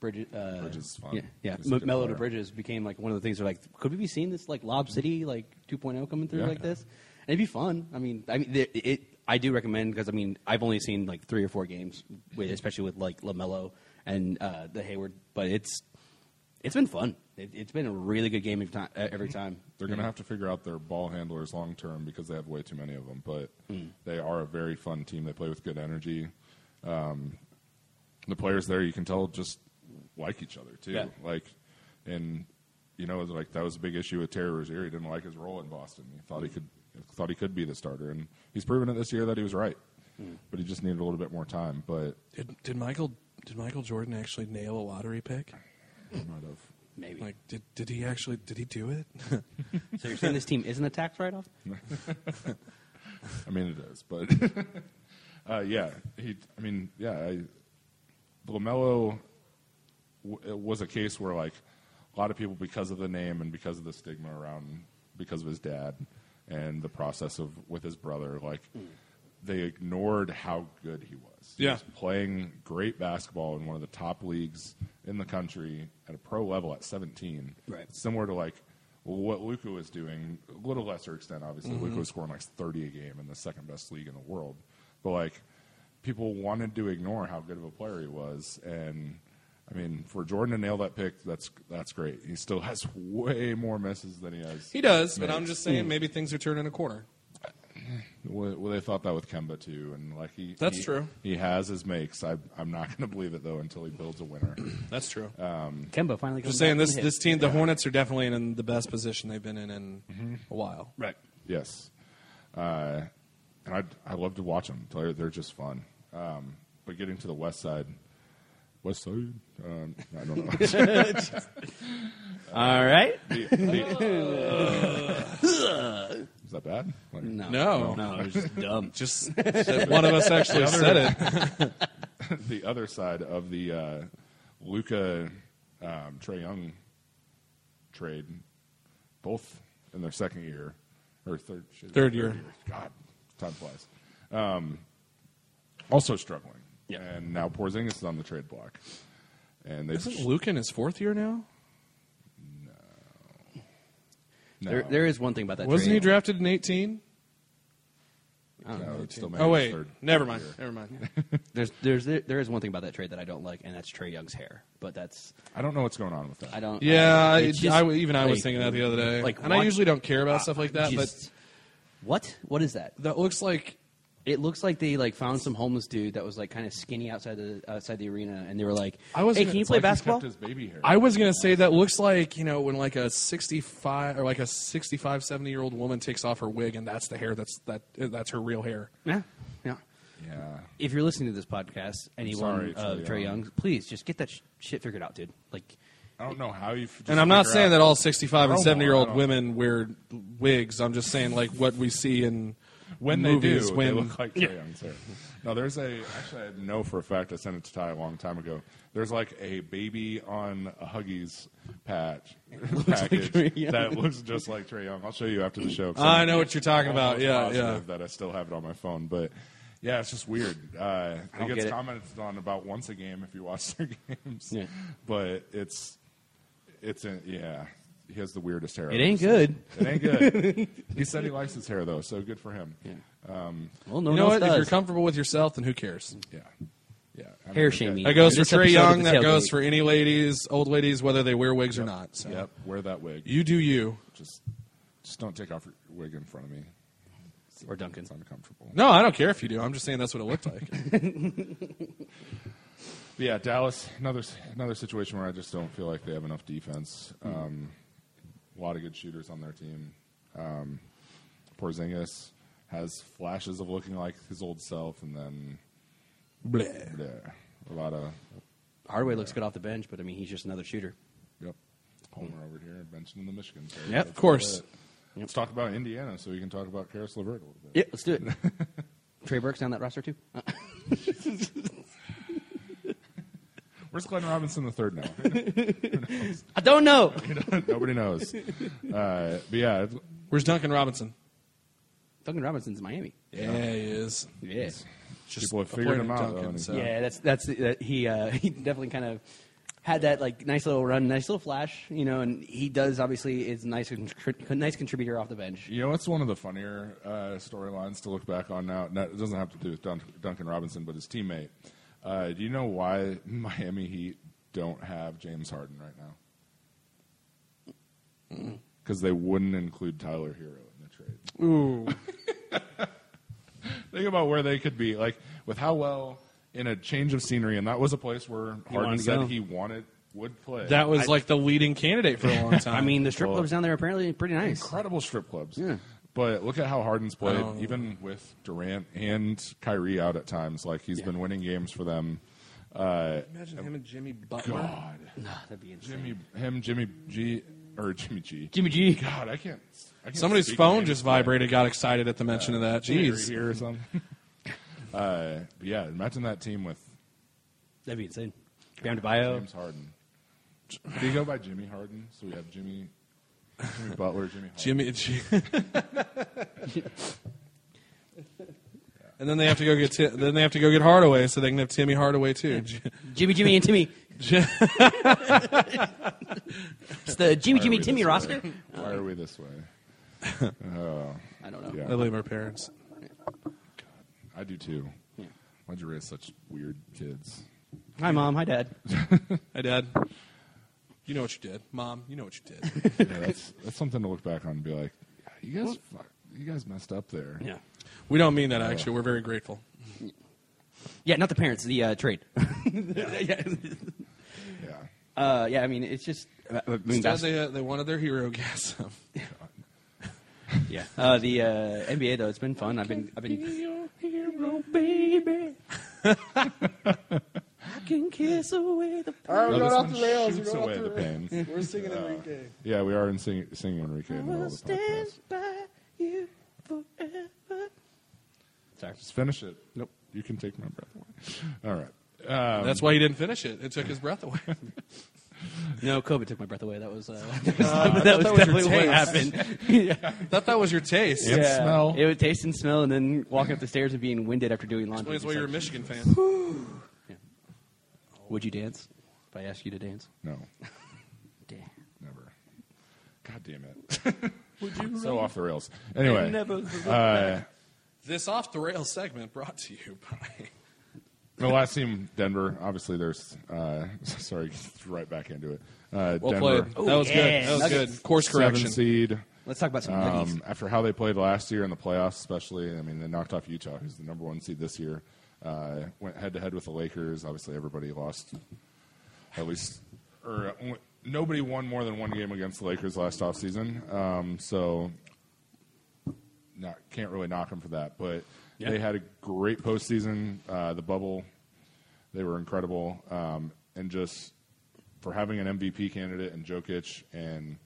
Bridges. Uh, Bridges is fun. Yeah, yeah. He's a good Mello to. Bridges became like one of the things. Where like, could we be seeing this like Lob City like 2.0 coming through Yeah. like this? And it'd be fun. I mean, I mean, it. it I do recommend because I mean I've only seen like three or four games, with, especially with like Lamelo and uh, the Hayward, but it's it's been fun. It, it's been a really good game every time. Every time. They're going to have to figure out their ball handlers long term because they have way too many of them. But Mm. they are a very fun team. They play with good energy. Um, the players there, you can tell, just like each other too. Yeah. Like, and you know, like that was a big issue with Terry Rozier. He didn't like his role in Boston. He thought he could thought he could be the starter, and he's proven it this year that he was right. Mm. But he just needed a little bit more time. But Did, did Michael did Michael Jordan actually nail a lottery pick? he might have. Maybe. Like, did did he actually did he do it? so you're saying this team isn't a tax write-off? I mean, it is, but uh, yeah, he. I mean, yeah, I, Lamelo w- it was a case where like a lot of people, because of the name and because of the stigma around, because of his dad and the process of with his brother, like they ignored how good he was. He Yeah. was playing great basketball in one of the top leagues in the country at a pro level at 17. Right. Similar to like well, what Luka was doing, a little lesser extent, obviously. Mm-hmm. Luka was scoring like 30 a game in the second best league in the world. But like people wanted to ignore how good of a player he was. And I mean, for Jordan to nail that pick, that's that's great. He still has way more misses than he has. he does, but I'm just saying mm. maybe things are turning a corner. Well, well, they thought that with Kemba too, and like he. That's he- true. He has his makes. I, I'm not going to believe it though until he builds a winner. That's true. Um, Kemba finally. just saying this this team, the Hornets are definitely in the best position they've been in in a while. Right. yes, uh, and I I love to watch them. They're they're just fun. Um, but getting to the west side, west side, um, I don't know. All right. The- the- is that bad? Like, No. No. No, it was just dumb. Just one of us actually said it. the other side of the uh, Luka um, Trae Young trade, both in their second year or third shit, Third year. God, time flies. Um, also struggling, Yeah. and now Porzingis is on the trade block, and they Isn't Luke in his fourth year now? No, There, there is one thing about that. Wasn't trade. he drafted in 18? I don't know. no, it's still Oh wait, third- never mind. year. Never mind. There's, there's, there, there is one thing about that trade that I don't like, and that's Trae Young's hair. But that's I don't know what's going on with that. I don't. Yeah, I, I, it's just, I- even I was like, thinking that the other day. like, and I watch- usually don't care about uh, stuff like that, just- what? What is that? but that looks like It looks like they like found some homeless dude that was like kind of skinny outside the outside the arena, and they were like, I was "Hey, gonna- can you it's play Like he basketball?" kept his baby hair. I was gonna say that looks like you know when like a 65 or like a 65, 70 year old woman takes off her wig and that's the hair that's that that's her real hair. yeah, yeah. yeah, If you're listening to this podcast, anyone sorry, of Trae Trey Young. Young, please just get that sh- shit figured out, dude. Like, I don't know how you. f- just And I'm not figure saying out- that all 65 and Promo, 70 year I old don't- women wear wigs. I'm just saying like what we see in when they do, when they look like Trae Young's hair. No, there's a actually I know for a fact I sent it to Ty a long time ago. There's like a baby on a Huggies patch package Young. that looks just like Trae Young. I'll show you after the show. I I'm know what you're talking about. Yeah, yeah. That I still have it on my phone, but yeah, it's just weird. Uh, it gets get it. commented on about once a game if you watch their games, Yeah. but it's it's a, yeah. He has the weirdest hair. It I've ain't ever seen. good. It ain't good. he said he likes his hair though, so good for him. Yeah. Um, well, no You one know else what? If you're comfortable with yourself, then who cares? Yeah. Yeah. I mean, Hair okay. shaming. That goes for This Trey episode Young. the That goes Tailgate. for any ladies, old ladies, whether they wear wigs or not. So Yep. Wear that wig. you do you. just just don't take off your wig in front of me. or Duncan. It's uncomfortable. No, I don't care if you do. I'm just saying that's what it looked like. But yeah, Dallas, another another situation where I just don't feel like they have enough defense. Um, a lot of good shooters on their team. Um, Porzingis has flashes of looking like his old self, and then Bleh. yeah, a lot of Hardaway looks good off the bench, but I mean, he's just another shooter. yep. Homer over here mentioning the Michigan. So Yep, of course. Let's talk about Indiana, so we can talk about Caris LeVert a little bit. Yeah, let's do it. Trey Burke's down that roster too. Uh, Where's Glenn Robinson the third now? I don't know. Nobody knows. Uh, but yeah, Where's Duncan Robinson? Duncan Robinson's in Miami. Yeah, he is. Yeah. Just People have figured him out, Duncan, though, and- so- Yeah, that's that's that he uh, he definitely kind of had that like nice little run, nice little flash, you know, and he does obviously is nice contri- nice contributor off the bench. you know, what's one of the funnier uh, storylines to look back on now. No, It doesn't have to do with Dun- Duncan Robinson, but his teammate. Uh, do you know why Miami Heat don't have James Harden right now? Because they wouldn't include Tyler Herro in the trade. Ooh. Think about where they could be, like with how well in a change of scenery, and that was a place where Harden wanted said go. he wanted would play. That was I- like the leading candidate for a long time. I mean, the strip Well, clubs down there are apparently pretty nice. incredible strip clubs. Yeah. But look at how Harden's played, Oh. even with Durant and Kyrie out at times. Like he's Yeah. been winning games for them. Uh, imagine him and Jimmy Butler. God, Nah, that'd be insane. Jimmy, him, Jimmy G, or Jimmy G. Jimmy G. God, I can't. I can't Somebody's phone just vibrated. Got excited at the mention of that. Right Jeez. here or something. uh, but yeah, imagine that team with That'd be insane. Bam Adebayo. James Harden. Do you go by Jimmy Harden? So we have Jimmy, Jimmy Butler, Jimmy. Harden. Jimmy. G- and then they have to go get Ti- then they have to go get Hardaway so they can have Timmy Hardaway too. J- Jimmy, Jimmy, and Timmy. J- It's the Jimmy, Jimmy, Timmy roster. way? Why are we this way? I don't know. Yeah. I blame our parents. I do too. Yeah. Why'd you raise such weird kids? Hi, mom. Hi, dad. Hi, Dad. You know what you did, Mom. You know what you did. Yeah, that's that's something to look back on and be like, you guys, fuck, you guys messed up there. Yeah. we don't mean that actually. We're very grateful. Yeah, not the parents. The uh, trade. yeah. Yeah. Uh, yeah. I mean, it's just. I mean, Instead, bas- they, uh, they wanted their hero gas. yeah. Uh, the uh, NBA though, it's been fun. I've been. I've been. Hero, baby. I can kiss away the. No, this one shoots away the pain. We're singing Enrique. Yeah, we are in sing, singing Enrique in the middle of the podcast. by you forever. Just finish it. Nope. You can take my breath away. All right. Um, That's why he didn't finish it. It took his breath away. No, COVID took my breath away. That was. Uh, I that was that was your definitely what taste. happened. yeah. I thought that was your taste. And smell. It would taste and smell, and then walking up the stairs and being winded after doing laundry. Explains why It's you're a like, Michigan fan. Would you dance? If I asked you to dance? no, Damn. never. God damn it. Would you? so off the rails. Anyway. Never. Uh, This off the rails segment brought to you by. the last team, Denver. Obviously, there's. Uh, sorry, right back into it. Uh, Well Denver, played. That was yeah. good. That was good. Course seven correction. seed. Let's talk about some nuggies. Um, after how they played last year in the playoffs, especially, I mean, they knocked off Utah, who's the number one seed this year. Uh, went head to head with the Lakers. Obviously, everybody lost at least, or uh, nobody won more than one game against the Lakers last offseason. Um, so, not can't really knock them for that. But Yeah. they had a great postseason. Uh, the bubble, they were incredible, um, and just for having an MVP candidate and Jokic and.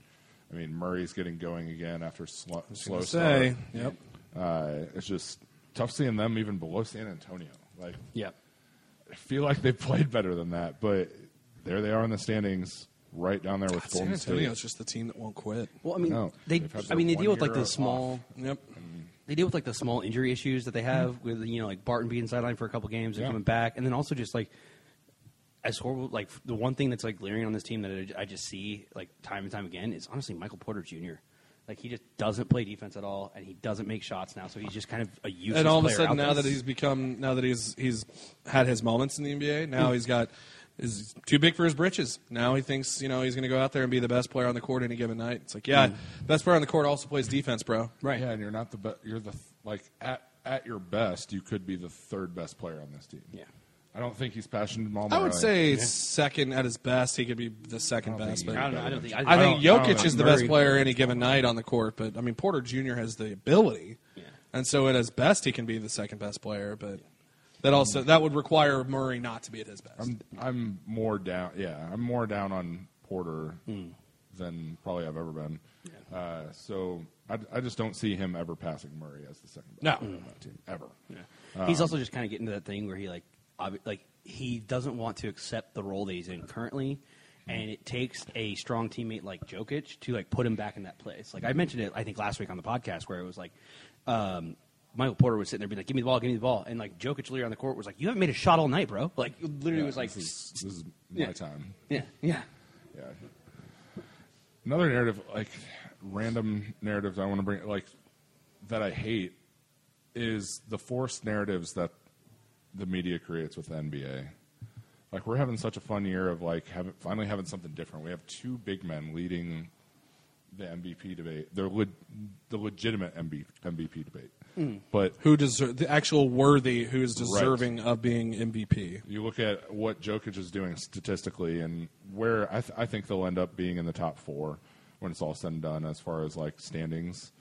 I mean, Murray's getting going again after sl- slow Say, start. yep. Uh, it's just tough seeing them even below San Antonio. Like, yeah. I feel like they've played better than that, but there they are in the standings, right down there with San Golden Antonio is State. just the team that won't quit. Well, I mean, No, they. I mean, they deal with like year the off. small. Yep. They deal with like the small injury issues that they have with you know like Barton being sidelined for a couple games and Yeah. coming back, and then also just like as horrible. Like the one thing that's like glaring on this team that I- I just see like time and time again is honestly Michael Porter Jr. Like he just doesn't play defense at all, and he doesn't make shots now. So he's just kind of a useless. and all of a sudden, now there. that he's become, now that he's he's had his moments in the NBA, now he's got is too big for his britches. Now he thinks you know he's going to go out there and be the best player on the court any given night. It's like, yeah, mm. best player on the court also plays defense, bro. right, Yeah, and you're not the best. You're the like at at your best, you could be the third best player on this team. yeah. I don't think he's passionate. Mal I would Murray. say second at his best, he could be the second best. But I don't know. I don't think. I, I think I don't- I don't Jokic think is the best Murray- player any given night on the court, but I mean Porter Jr. has the ability, Yeah. and so at his best he can be the second best player. But that also that would require Murray not to be at his best. I'm I'm more down. Yeah, I'm more down on Porter Hmm. than probably I've ever been. Uh, so I, I just don't see him ever passing Murray as the second best No. player on that team ever. Yeah. he's also just kind of getting to that thing where he like, obvi- like he doesn't want to accept the role that he's in currently. And it takes a strong teammate like Jokic to like put him back in that place. Like I mentioned it, I think last week on the podcast, where it was like um, Michael Porter was sitting there being like, "Give me the ball, give me the ball," and like Jokic later on the court was like, "You haven't made a shot all night, bro." Like literally Yeah, was like, this is, this is my Yeah. time. "Yeah, yeah, Yeah. Another narrative, like random narratives, I want to bring, like that I hate, is the forced narratives that the media creates with the NBA. Like we're having such a fun year of like having finally having something different. We have two big men leading the MVP debate. They're le- the legitimate MB- MVP debate. Hmm. But Who deserve the actual worthy? Who is deserving of being MVP? you look at what Jokic is doing statistically, and where I, th- I think they'll end up being in the top four when it's all said and done, as far as like standings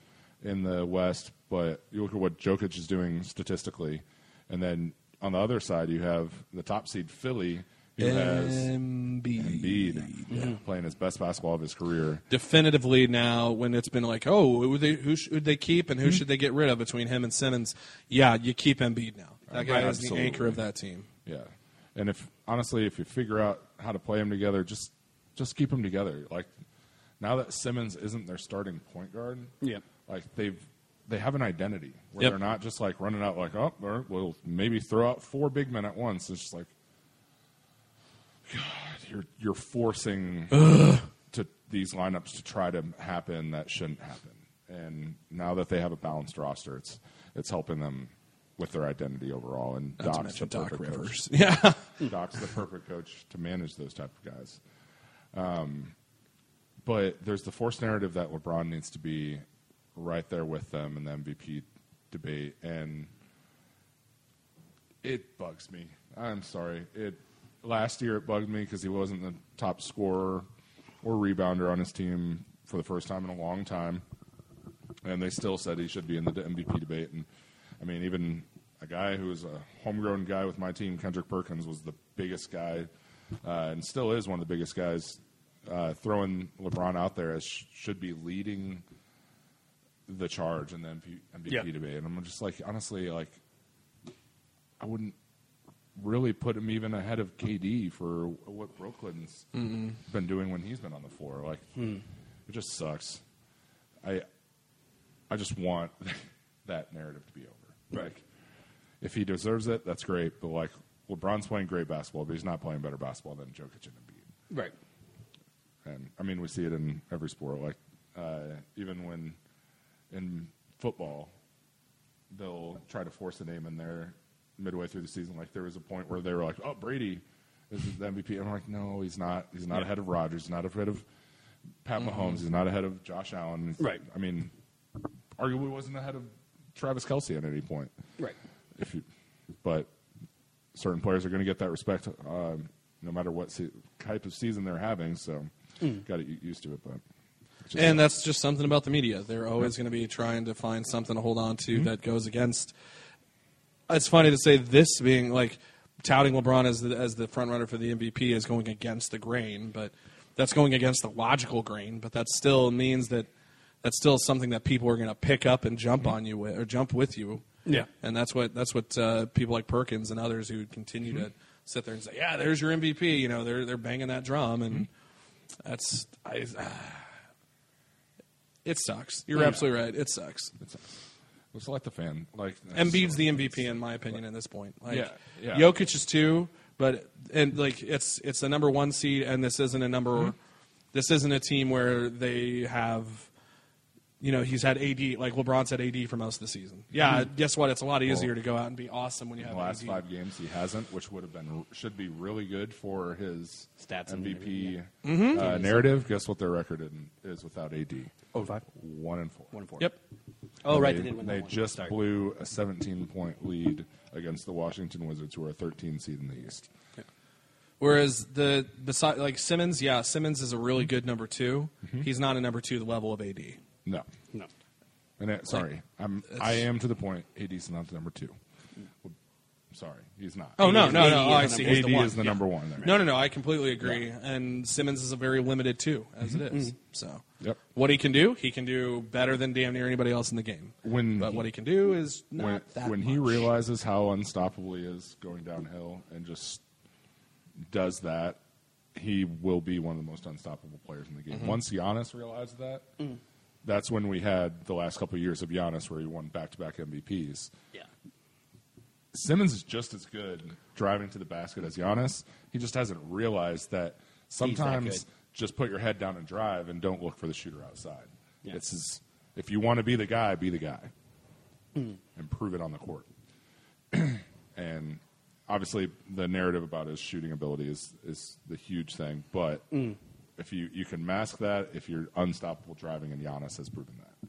in the West. But you look at what Jokic is doing statistically, and then on the other side, you have the top seed Philly, who has Embiid. Embiid playing his best basketball of his career. definitively now when it's been like, oh, who, they, who should they keep and who hmm. should they get rid of between him and Simmons? Yeah, you keep Embiid now. That guy is the anchor of that team. Yeah, and if honestly, if you figure out how to play them together, just just keep them together. Like now that Simmons isn't their starting point guard, Yeah. like they've they have an identity where Yep. they're not just like running out like oh we'll maybe throw out four big men at once. It's just like God, you're you're forcing to these lineups to try to happen that shouldn't happen. And now that they have a balanced roster, it's it's helping them with their identity overall. And Not Doc's the Doc perfect coach. Rivers. Yeah. Doc's the perfect coach to manage those type of guys. Um, but there's the forced narrative that LeBron needs to be right there with them in the MVP debate, and it bugs me. I'm sorry. It last year it bugged me because he wasn't the top scorer or rebounder on his team for the first time in a long time, and they still said he should be in the MVP debate. And I mean, even a guy who was a homegrown guy with my team, Kendrick Perkins, was the biggest guy, uh, and still is one of the biggest guys. Uh, throwing LeBron out there as sh- should be leading the charge and the MP, MVP Yeah. debate, and I'm just like, honestly, like, I wouldn't really put him even ahead of KD for what Brooklyn's been doing when he's been on the floor. Like, it just sucks. I, I just want that narrative to be over. Like, if he deserves it, that's great. But like, LeBron's playing great basketball, but he's not playing better basketball than Jokic and Embiid. right. And I mean, we see it in every sport. Like, uh, even when in football, they'll try to force a name in there midway through the season. Like, there was a point where they were like, "Oh, Brady is the MVP." I'm like, "No, he's not. He's not ahead of Rodgers. He's not ahead of Pat Mahomes. He's not ahead of Josh Allen. Right. I mean, arguably wasn't ahead of Travis Kelce at any point. Right. If you, but certain players are going to get that respect, um, no matter what se- type of season they're having. So, got to get used to it. But And that's just something about the media. They're always going to be trying to find something to hold on to Mm-hmm. that goes against. It's funny to say this being like touting LeBron as the, as the front runner for the MVP is going against the grain, but that's going against the logical grain. But that still means that that's still something that people are going to pick up and jump on you with, or jump with you. Yeah. and that's what that's what uh, people like Perkins and others who continue to sit there and say, "Yeah, there's your MVP." You know, they're they're banging that drum, and that's I. It sucks. You're Yeah. absolutely right. It sucks. it's, it's like the fan. Like Embiid's the MVP in my opinion at this point. Like, Yeah, yeah. Jokic is two, but and like it's it's a number one seed, and this isn't a number. Mm-hmm. This isn't a team where they have. You know, he's had AD like LeBron's had AD for most of the season. Yeah, guess what? It's a lot easier Well, to go out and be awesome when you have the last AD. five games, he hasn't, which would have been should be really good for his Stats and MVP Mm-hmm. uh, narrative. Guess what their record in, is without AD? Oh, five. One and four. One and four. Yep. Oh, right. They, They, did win they just Sorry. blew a 17 point lead against the Washington Wizards, who are a 13 seed in the East. Whereas the beside like Simmons, yeah, Simmons is a really good number 2 Mm-hmm. He's not a number two the level of AD. No, No. and sorry, I'm I am to the point. AD's not the number two. Sorry, he's not. Oh no, no, AD no! Oh, I see. AD the one. is the number one there. No, no, no. I completely agree. And Simmons is a very limited two, as it is. So, Mm-hmm. Yep. what he can do, he can do better than damn near anybody else in the game. When but what he can do is not when that when he much. realizes how unstoppable he is going downhill and just does that, he will be one of the most unstoppable players in the game. Once Giannis realized that, that's when we had the last couple of years of Giannis where he won back to back MVPs. Yeah. Simmons is just as good driving to the basket as Giannis. He just hasn't realized that sometimes good. just put your head down and drive and don't look for the shooter outside. Yeah. It's his, if you want to be the guy, be the guy hmm. and prove it on the court. and obviously, the narrative about his shooting ability is, is the huge thing. But hmm. If you, you can mask that, if you're unstoppable driving, and Giannis has proven that.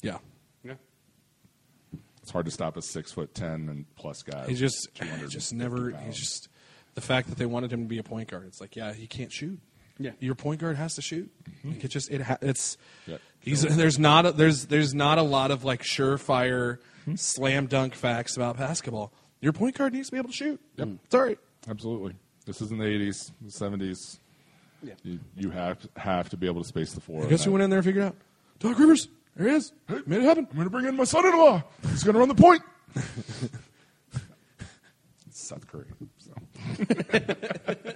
Yeah. Yeah. It's hard to stop a six foot ten and plus guy. He just just never. He's just the fact that they wanted him to be a point guard. It's like, yeah, he can't shoot. Yeah. your point guard has to shoot. Like it just it ha- it's. Yeah. He's, there's not a, there's there's not a lot of like surefire mm-hmm. slam dunk facts about basketball. Your point guard needs to be able to shoot. Yep. It's all right. Absolutely. This isn't the 80s, the 70s. Yeah. You, you have have to be able to space the floor. I guess who went in there and figured out? Doc Rivers. There he is. Made it happen. I'm going to bring in my son-in-law. He's going to run the point. It's Seth Curry. So.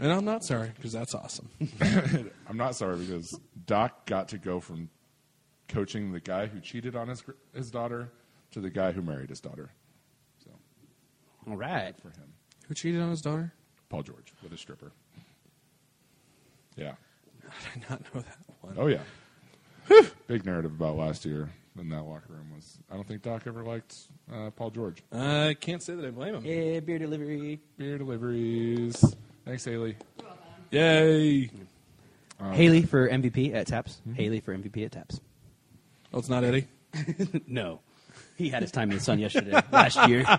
And I'm not sorry because that's awesome. I'm not sorry because Doc got to go from coaching the guy who cheated on his his daughter to the guy who married his daughter. So All right. for him, Who cheated on his daughter? Paul George with a stripper. Yeah. I did not know that one. Oh yeah. Big narrative about last year in that locker room was I don't think Doc ever liked uh, Paul George. I can't say that I blame him. Yeah, beer delivery. Beer deliveries. Thanks, Haley. Yay! Haley for MVP at Taps. Haley for MVP at Taps. Oh, it's not Eddie. No. He had his time in the sun yesterday, last year.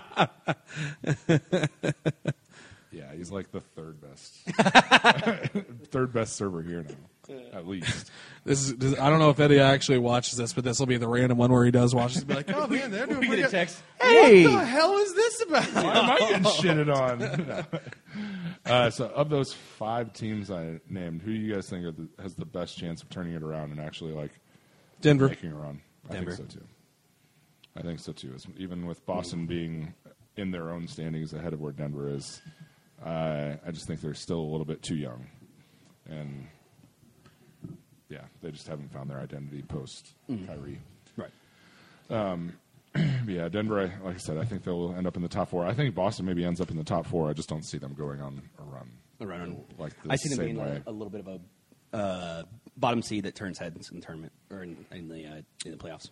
Yeah, he's like the third best, third best server here now, at least. This is. This, I don't know if Eddie actually watches this, but this will be the random one where he does watch this. Be like, oh man, they're doing We pretty get a good. text. What the hell is this about? Why am I getting shitted on? No. Uh, so, of those five teams I named, who do you guys think are the, has the best chance of turning it around and actually like Denver. making a run? I Denver. think so too. I think so too. Even with Boston being in their own standings ahead of where Denver is, uh, I just think they're still a little bit too young, and yeah, they just haven't found their identity post Kyrie. Right. But yeah, Denver. I, like I said, I think they'll end up in the top four. I think Boston maybe ends up in the top four. I just don't see them going on a run. A run. Like the I see them being a, a little bit of a uh, bottom seed that turns heads in the tournament or in, in the uh, in the playoffs.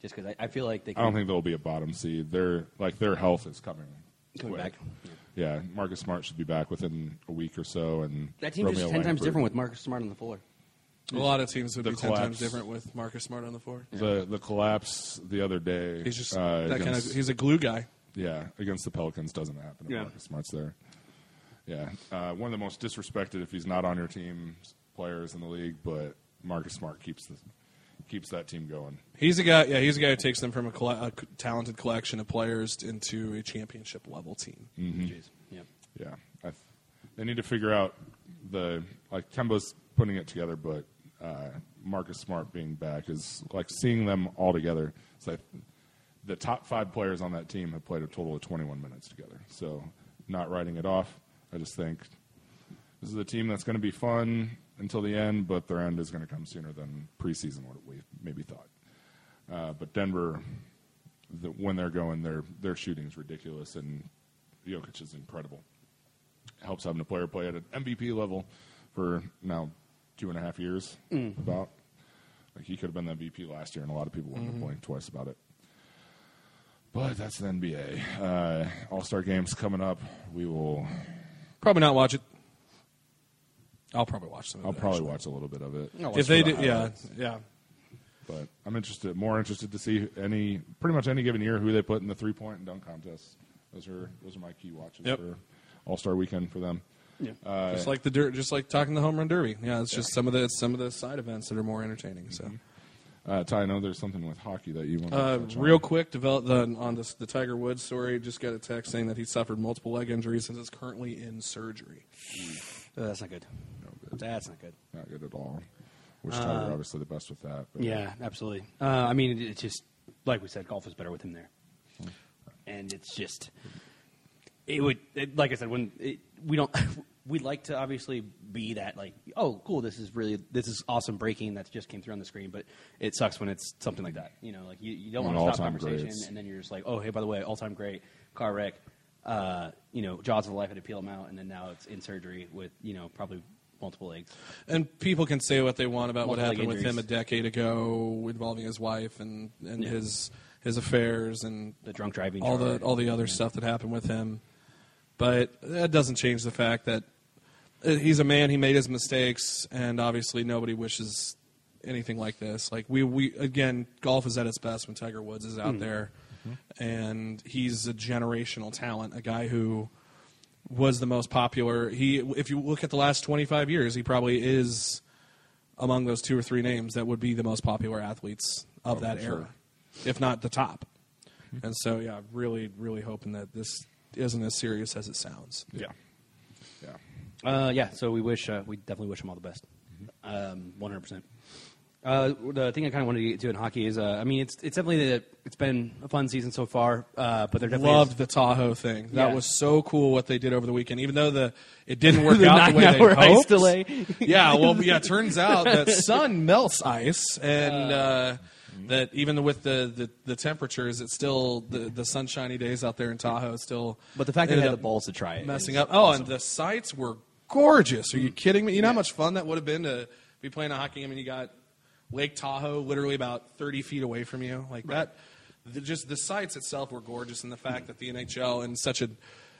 Just because I, I feel like they I don't think they'll be a bottom seed. Their like their health is coming. coming quick. back. Yeah, Marcus Smart should be back within a week or so, and That team Romeo is ten times different with Marcus Smart on the floor. A lot of teams would The be ten times different with Marcus Smart on the floor. The the collapse the other day. He's just uh, that kind of. He's a glue guy. yeah against the Pelicans doesn't happen. Yeah. Marcus Smart's there. Yeah, uh, one of the most disrespected if he's not on your team players in the league, but Marcus Smart keeps the keeps that team going. He's a guy. Yeah, he's a guy who takes them from a, colle- a c- talented collection of players into a championship level team. Jeez. Yep. Yeah, I th- they need to figure out the like Kemba's putting it together, but uh, Marcus Smart being back is like seeing them all together. It's like the top five players on that team have played a total of 21 minutes together. So not writing it off. I just think this is a team that's going to be fun until the end, but their end is going to come sooner than preseason what we maybe thought. Uh, but Denver, the, when they're going, their their shooting is ridiculous, and Jokic is incredible. Helps having a player play at an MVP level for now two and a half years. About like he could have been the MVP last year, and a lot of people wouldn't have blinked twice about it. But that's the NBA. Uh, All Star games coming up. We will. Probably not watch it. I'll probably watch some. Of I'll it, probably actually. watch a little bit of it. If they Just do, yeah, highlights. yeah. But I'm interested, more interested to see any, pretty much any given year, who they put in the three point and dunk contests. Those are those are my key watches Yep. for All Star Weekend for them. Yeah. Uh, just like the dirt, just like talking the home run derby. Yeah, it's just some of the it's some of the side events that are more entertaining. So, uh, Ty, I know there's something with hockey that you want to uh, touch on. real quick, develop the on this, the Tiger Woods story. Just got a text saying that he suffered multiple leg injuries and is currently in surgery. Uh, that's not good. No good. That's not good. Not good at all. Wish Tiger obviously the best with that. But Yeah, absolutely. Uh, I mean, it, it's just like we said, golf is better with him there, and it's just it would, it, like I said, when it, we don't, we'd like to obviously be that like, oh, cool, this is really, this is awesome breaking that just came through on the screen. But it sucks when it's something like that. You know, like you, you don't want to stop conversation, greats. and then you're just like, oh, hey, by the way, all time great car wreck. Uh, you know, jaws of life had to peel him out, and then now it's in surgery with you know probably multiple legs. And people can say what they want about what Multiple happened with him a injuries. decade ago involving his wife and, and Yeah. his his affairs and The drunk driving, all the charge. all the other stuff that happened with him. But that doesn't change the fact that uh, he's a man. He made his mistakes, and obviously nobody wishes anything like this. Like we we again, golf is at its best when Tiger Woods is out there, and he's a generational talent. A guy who was the most popular. He, if you look at the last twenty five years, he probably is among those two or three names that would be the most popular athletes of Oh, that for era, if not the top. And so, yeah, really, really hoping that this isn't as serious as it sounds. Yeah. Yeah. Uh, yeah, so we wish uh, we definitely wish him all the best, um, one hundred percent. Uh, the thing I kind of wanted to get to in hockey is, uh, I mean, it's it's definitely the, it's been a fun season so far, uh, but there definitely Loved is, the Tahoe thing. That Yeah. was so cool what they did over the weekend. Even though the it didn't work The out the way they nine-hour ice hoped. delay. yeah, well, yeah. it Turns out that sun melts ice, and uh, that even with the, the, the temperatures, it's still the, the sunshiny days out there in Tahoe still. but the fact that they had the balls to try it, messing is up. Oh, awesome. and the sights were gorgeous. Are you kidding me? You know how much fun that would have been to be playing a hockey game and you got Lake Tahoe literally about 30 feet away from you? Like that. The, just the sights itself were gorgeous, and the fact that the NHL in such a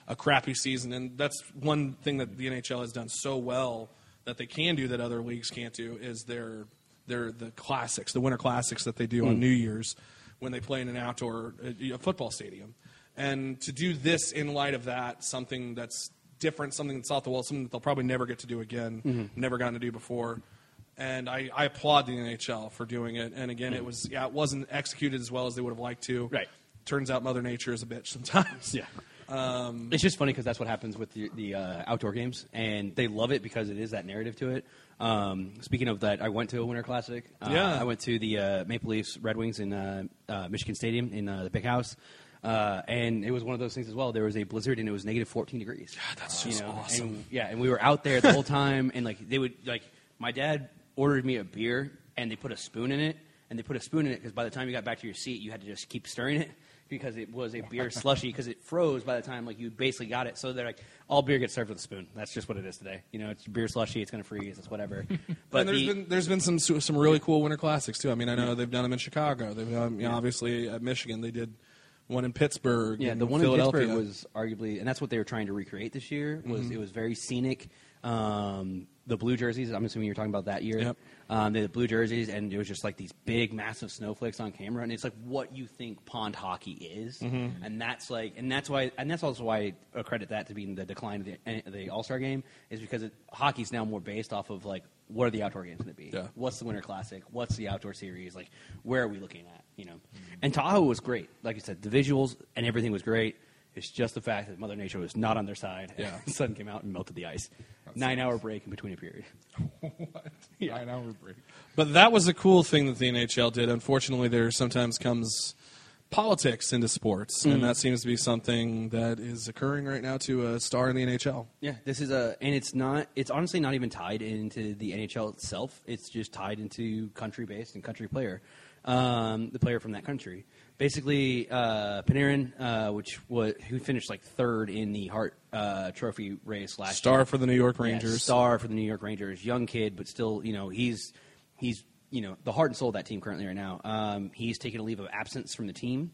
a crappy season, and that's one thing that the NHL has done so well that they can do that other leagues can't do is their their the classics, the winter classics that they do on New Year's when they play in an outdoor uh, a football stadium, and to do this in light of that, something that's different, something that's off the wall, something that they'll probably never get to do again, never gotten to do before. And I, I applaud the NHL for doing it. And again, it was yeah, it wasn't executed as well as they would have liked to. Right. Turns out Mother Nature is a bitch sometimes. Yeah. it's just funny because that's what happens with the, the uh, outdoor games, and they love it because it is that narrative to it. Um, speaking of that, I went to a Winter Classic. Uh, Yeah. I went to the uh, Maple Leafs Red Wings in uh, uh, Michigan Stadium in uh, the Big House. Uh, and it was one of those things as well. There was a blizzard and it was negative 14 degrees. God, that's just awesome. And, yeah, and we were out there the whole time, and like they would like my dad ordered me a beer, and they put a spoon in it, and they put a spoon in it because by the time you got back to your seat, you had to just keep stirring it because it was a beer slushy because it froze by the time like you basically got it. So they're like all beer gets served with a spoon. That's just what it is today. You know, it's beer slushy. It's going to freeze. It's whatever. But and there's the- been there's been some some really cool winter classics too. I mean, I know they've done them in Chicago. They've done, you know, obviously at Michigan. They did one in Pittsburgh. Yeah, the one in Philadelphia. Pittsburgh was arguably, and that's what they were trying to recreate this year. Was Mm-hmm. it was very scenic. Um, the blue jerseys. I'm assuming you're talking about that year. Yep. Um, had blue jerseys, and it was just like these big, massive snowflakes on camera, and it's like what you think pond hockey is, Mm-hmm. and that's like, and that's why, and that's also why I credit that to being the decline of the, the All Star game is because it, hockey's now more based off of like what are the outdoor games going to be? Yeah. What's the Winter Classic? What's the outdoor series? Like, where are we looking at? You know, and Tahoe was great. Like you said, the visuals and everything was great. It's just the fact that Mother Nature was not on their side. Yeah. the sun came out and melted the ice. Nine hour break in between a period. what? Nine hour break. But that was a cool thing that the NHL did. Unfortunately, there sometimes comes politics into sports, Mm. and that seems to be something that is occurring right now to a star in the NHL. Yeah, this is a, and it's not. It's honestly not even tied into the NHL itself. It's just tied into country based and country player, um, the player from that country. Basically, uh, Panarin, uh, which was who finished like third in the Hart uh, Trophy race last year. Star year. for the New York Yeah, Rangers. star for the New York Rangers, young kid, but still, you know, he's he's you know the heart and soul of that team currently right now. Um, he's taken a leave of absence from the team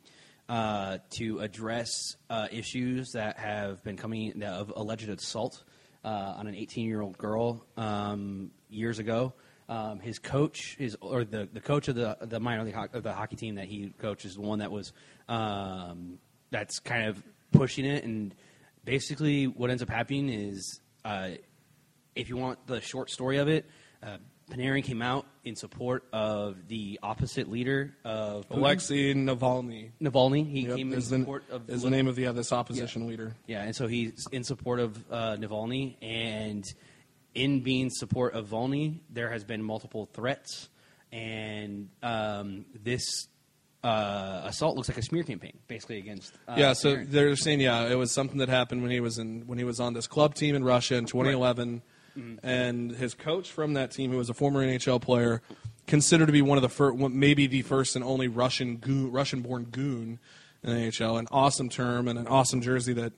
uh, to address uh, issues that have been coming of alleged assault uh, on an 18 year old girl um, years ago. Um, his coach, his or the, the coach of the the minor league ho- of the hockey team that he coaches, is the one that was um, that's kind of pushing it, and basically what ends up happening is uh, if you want the short story of it, uh, Panarin came out in support of the opposite leader of Putin, Alexei Navalny Navalny. He Yep, came in is, the, support of is the name of the, yeah, this opposition leader. yeah, and so he's in support of uh, Navalny, and in being support of Volny, there has been multiple threats, and um, this uh, assault looks like a smear campaign, basically against. Uh, yeah, so Panarin. they're saying yeah, it was something that happened when he was in when he was on this club team in Russia in 2011, Mm-hmm. and his coach from that team, who was a former NHL player, considered to be one of the first, maybe the first and only Russian goon, Russian-born goon in the NHL. An awesome term and an awesome jersey that.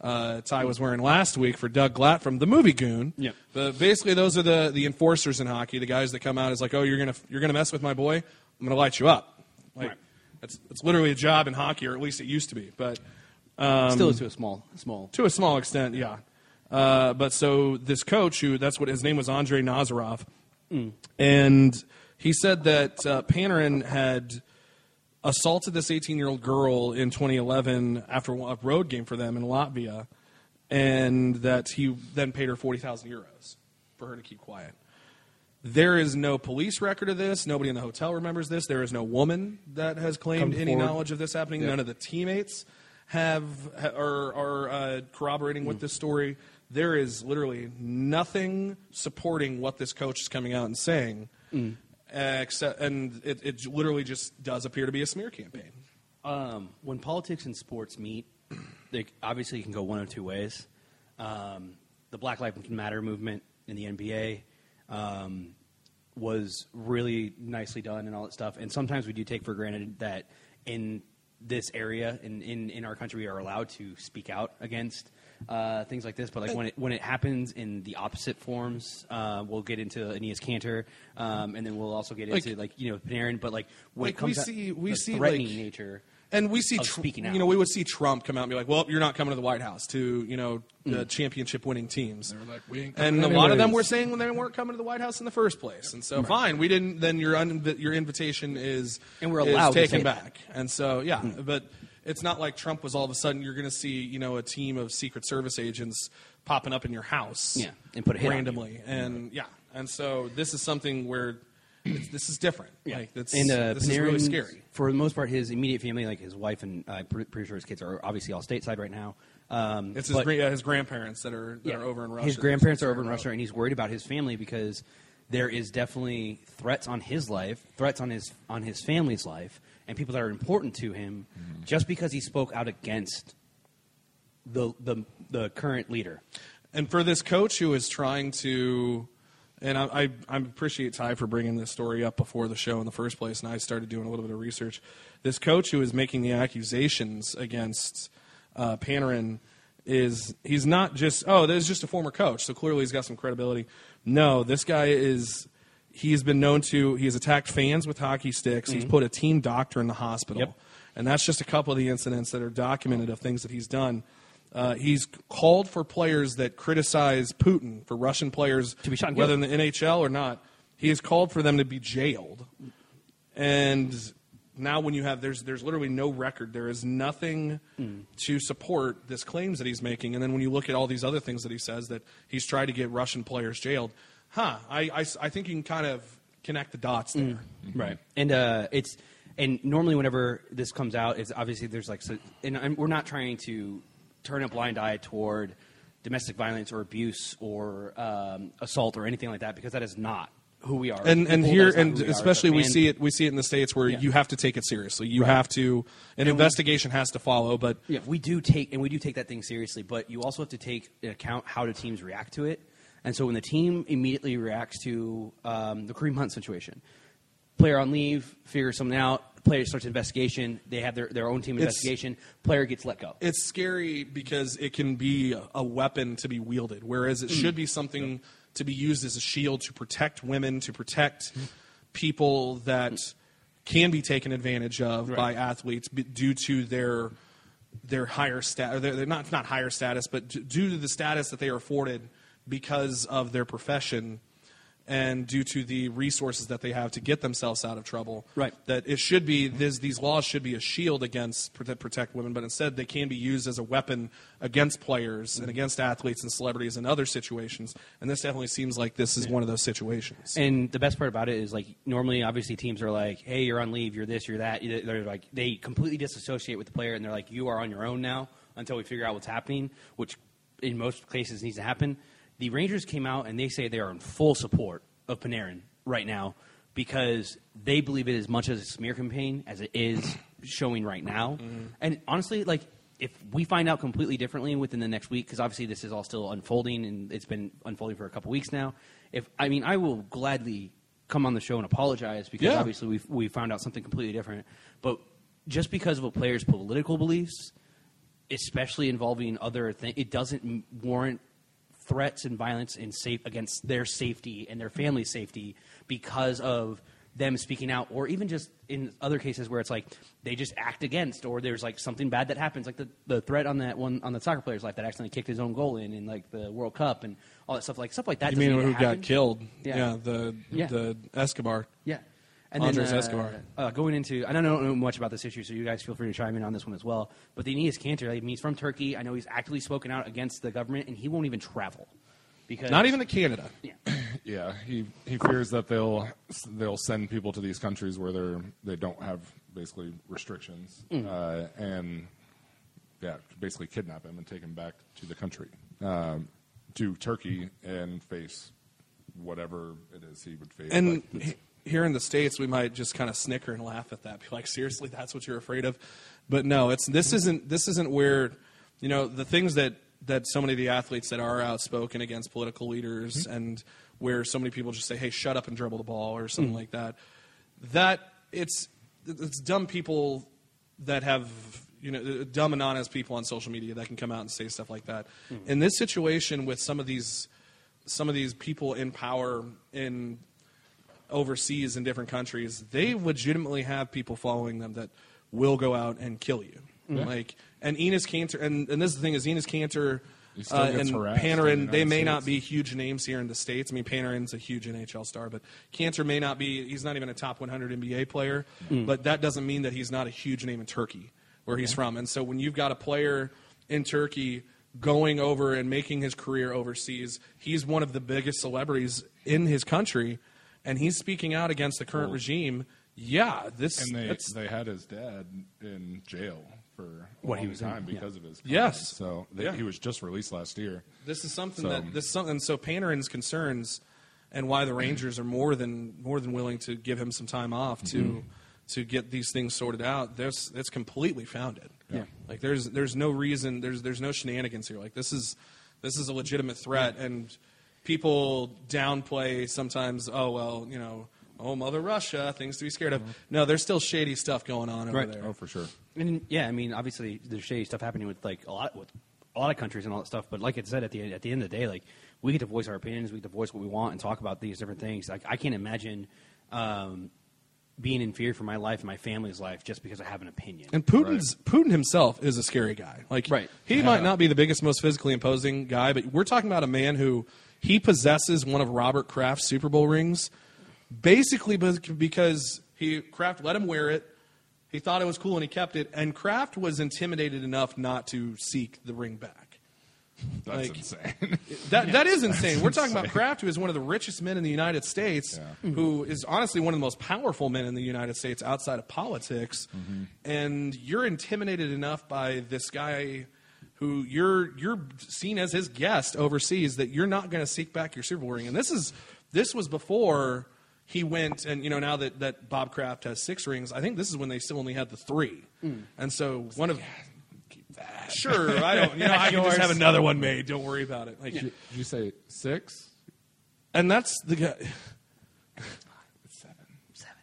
Uh, Ty was wearing last week for Doug Glatt from the movie Goon. Yeah. But basically, those are the, the enforcers in hockey. The guys that come out is like, oh, you're gonna you're gonna mess with my boy. I'm gonna light you up. Like Right. that's that's literally a job in hockey, or at least it used to be. But still to a small, small. to a small extent, yeah. Uh, but so this coach, who that's what his name was, Andre Nazarov, and he said that uh, Panarin had assaulted this 18 year old girl in 2011 after a road game for them in Latvia, and that he then paid her 40,000 euros for her to keep quiet. There is no police record of this. Nobody in the hotel remembers this. There is no woman that has claimed Come any forward. knowledge of this happening. None of the teammates have are, are uh, corroborating with this story. There is literally nothing supporting what this coach is coming out and saying, uh, except and it, it literally just does appear to be a smear campaign. Um, when politics and sports meet, they obviously can go one of two ways. Um, the Black Lives Matter movement in the NBA um, was really nicely done and all that stuff. And sometimes we do take for granted that in this area, in, in, in our country, we are allowed to speak out against uh, things like this. But like when it when it happens in the opposite forms, uh, we'll get into Enes Kanter, um, and then we'll also get into like you know Panarin. But like when Like, it comes we see- we the see, threatening like- nature. And we see, Of Tr- speaking out. you know, we would see Trump come out and be like, "Well, you're not coming to the White House to, you know, the championship winning teams." They were like, "We ain't and a lot of them were saying when they weren't coming to the White House in the first place. And so, fine, we didn't. Then your un- your invitation is And we're is allowed to taken say that. back. And so, yeah, but it's not like Trump was all of a sudden you're going to see, you know, a team of Secret Service agents popping up in your house, Yeah, and put a hit on you. randomly, and yeah, and so this is something where it's, this is different. Like that's and uh, this is really scary. For the most part, his immediate family, like his wife and uh, I'm pretty sure his kids, are obviously all stateside right now. Um, It's his, but- yeah, his grandparents that are that yeah, are over in Russia. His grandparents are over in Russia, and he's worried about his family because there is definitely threats on his life, threats on his on his family's life, and people that are important to him, Mm-hmm. just because he spoke out against the the the current leader. And for this coach who is trying to, and I, I, I appreciate Ty for bringing this story up before the show in the first place, and I started doing a little bit of research. This coach who is making the accusations against uh, Panarin is he's not just oh, this is just a former coach, so clearly he's got some credibility. No, this guy is. He has been known to. He has attacked fans with hockey sticks. He's put a team doctor in the hospital, Yep. and that's just a couple of the incidents that are documented of things that he's done. Uh, he's called for players that criticize Putin, for Russian players, To be shot whether in the NHL or not. He has called for them to be jailed. And now, when you have there's there's literally no record. There is nothing to support this claims that he's making. And then when you look at all these other things that he says that he's tried to get Russian players jailed, huh? I I, I think you can kind of connect the dots there. right and uh, it's and normally whenever this comes out it's obviously there's like so, and, and we're not trying to turn a blind eye toward domestic violence or abuse or um, assault or anything like that because that is not who we are and and here and who we are. especially we see it we see it in the states where Yeah. you have to take it seriously. You Right. have to an investigation has to follow. But Yeah, we do take and we do take that thing seriously, but you also have to take into account how do teams react to it. And so when the team immediately reacts to um, the Kareem Hunt situation, player on leave, figures something out, player starts investigation, they have their, their own team It's- investigation, player gets let go. it's scary because it can be a- weapon to be wielded, whereas it should be something to be used as a shield to protect women, to protect people that can be taken advantage of by athletes due to their their higher status. They're, they're not not higher status, but d- due to the status that they are afforded because of their profession. And due to the resources that they have to get themselves out of trouble, Right. that it should be this, these laws should be a shield against protect, protect women, but instead they can be used as a weapon against players and against athletes and celebrities and other situations. And this definitely seems like this is one of those situations. And the best part about it is like normally, obviously, teams are like, "Hey, you're on leave. You're this. You're that." They're like they completely disassociate with the player, and they're like, "You are on your own now until we figure out what's happening," which in most cases needs to happen. The Rangers came out and they say they are in full support of Panarin right now because they believe it as much as a smear campaign as it is showing right now. Mm-hmm. And honestly, like if we find out completely differently within the next week, because obviously this is all still unfolding and it's been unfolding for a couple weeks now. If I mean, I will gladly come on the show and apologize because Yeah. obviously we we found out something completely different. But just because of a player's political beliefs, especially involving other things, it doesn't warrant threats and violence and safe against their safety and their family safety because of them speaking out, or even just in other cases where it's like they just act against, or there's like something bad that happens, like the, the threat on that one on the soccer player's life that accidentally kicked his own goal in in like the World Cup and all that stuff, like stuff like that. You mean who got killed? Yeah. the Yeah. the Escobar. Yeah. And Andres then, uh, Escobar. Uh, going into, I don't know much about this issue, so you guys feel free to chime in on this one as well. But the Enes Kanter, I mean, he's from Turkey. I know he's actively spoken out against the government, and he won't even travel because Not even to Canada. Yeah. Yeah, he, he fears that they'll they'll send people to these countries where they're they don't have basically restrictions, uh, and yeah, basically kidnap him and take him back to the country, um, to Turkey, and face whatever it is he would face. And Like, it's- h- here in the states, we might just kind of snicker and laugh at that. Be like, seriously, that's what you're afraid of? But no, it's this isn't this isn't where you know the things that that so many of the athletes that are outspoken against political leaders mm-hmm. and where so many people just say, "Hey, shut up and dribble the ball" or something mm. like that. That it's it's dumb people that have you know uh, dumb and honest people on social media that can come out and say stuff like that. Mm. In this situation with some of these some of these people in power in overseas in different countries, they legitimately have people following them that will go out and kill you. Like and Enes Kanter, and, and this is the thing is Enes Kanter uh, and harassed in the Panarin, they may not be huge names here in the states. I mean, Panarin's a huge NHL star, but Kanter may not be. He's not even a top 100 NBA player, but that doesn't mean that he's not a huge name in Turkey, where he's from. And so when you've got a player in Turkey going over and making his career overseas, he's one of the biggest celebrities in his country, and he's speaking out against the current Well- regime. Yeah, this and they that's- they had his dad in jail for a What, he long was in- time yeah. because of his Yes. So they, Yeah. he was just released last year. This is something So- that this is something. So Panarin's concerns and why the Rangers are more than more than willing to give him some time off to Mm-hmm. to get these things sorted out. There's that's completely founded. Yeah. Like there's there's no reason there's there's no shenanigans here. Like this is this is a legitimate threat and people downplay sometimes. Oh well, you know. Oh, Mother Russia, things to be scared of. No, there's still shady stuff going on over Right. there. Oh, for sure. And yeah, I mean, obviously there's shady stuff happening with like a lot with a lot of countries and all that stuff. But like I said, at the at the end of the day, like we get to voice our opinions, we get to voice what we want and talk about these different things. Like I can't imagine um, being in fear for my life and my family's life just because I have an opinion. And Putin's Putin himself is a scary guy. Like Right. he might not be the biggest, most physically imposing guy, but we're talking about a man who he possesses one of Robert Kraft's Super Bowl rings, basically because he Kraft let him wear it. He thought it was cool and he kept it, and Kraft was intimidated enough not to seek the ring back. That's Like- insane. That that is insane. We're talking about Kraft, who is one of the richest men in the United States, Yeah. who is honestly one of the most powerful men in the United States outside of politics, mm-hmm. and you're intimidated enough by this guy who you're you're seen as his guest overseas that you're not going to seek back your Super Bowl ring. And this is this was before he went and you know now that that Bob Kraft has six rings, I think this is when they still only had the three, and so one of. Sure, I don't. You know, I can just have another one made. Don't worry about it. Like, Did you say six? and that's the guy. Seven. Seven.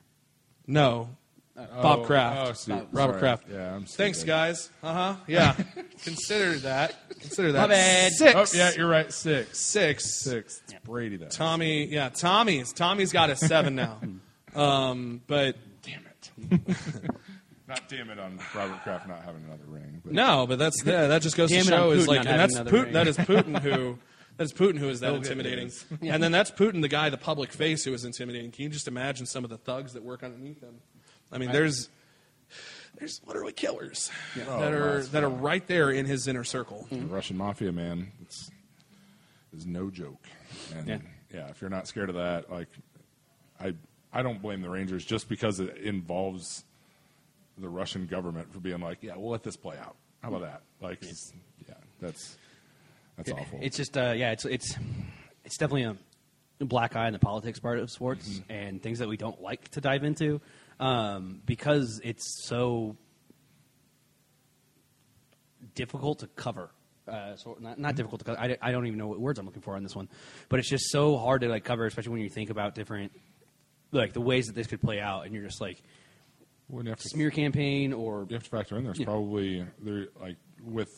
No, Bob Kraft. Oh, see, Robert sorry. Kraft. Yeah, I'm Thanks, stupid. guys. Uh huh. Yeah. Consider that. Consider that. My bad. Six. Oh, yeah, you're right. Six. Six. Six. It's Brady though. Tommy. Yeah, Tommy's. Tommy's got a seven now. um, but Damn it. not damn it on Robert Kraft not having another ring. But no, but that's yeah, that just goes to Damn it show on is like, and that's having another Putin. That is. Putin who. That's Putin who is that He'll get intimidating, his. and then that's Putin, the guy, the public face who is intimidating. Can you just imagine some of the thugs that work underneath him? I mean, there's there's literally killers Oh, that are lots, that are right there in his inner circle. the Russian mafia man it's, is no joke. And Yeah. yeah. if you're not scared of that, like I I don't blame the Rangers just because it involves the Russian government for being like, yeah, we'll let this play out. How about that? Like, it's- yeah, that's that's awful. It's just uh, yeah, it's it's it's definitely a black eye on the politics part of sports Mm-hmm. and things that we don't like to dive into um, because it's so difficult to cover. Uh, so not, not difficult to cover. I, I don't even know what words I'm looking for on this one, but it's just so hard to like cover, especially when you think about different like the ways that this could play out, and you're just like When you have to smear campaign or you have to factor in there's Yeah. probably there like with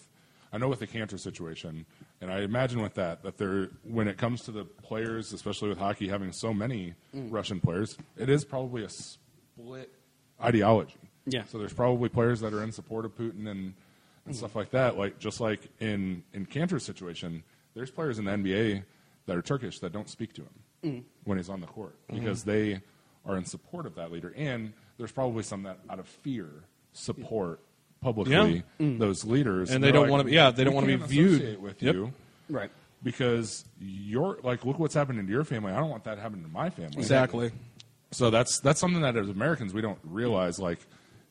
I know with the cancer situation, and I imagine with that that there when it comes to the players, especially with hockey having so many Mm. Russian players, it is probably a split ideology. Yeah. So there's probably players that are in support of Putin and and Mm. stuff like that. Like just like in in Kanter's situation, there's players in the NBA that are Turkish that don't speak to him Mm. when he's on the court Mm-hmm. because they are in support of that leader, and there's probably some that out of fear support publicly those leaders, And they they're don't wanna be- yeah, they don't wanna be viewed." with Yep. you right. because you're like, look what's happening to your family. I don't want that happening to my family. Exactly. So that's that's something that as Americans we don't realize like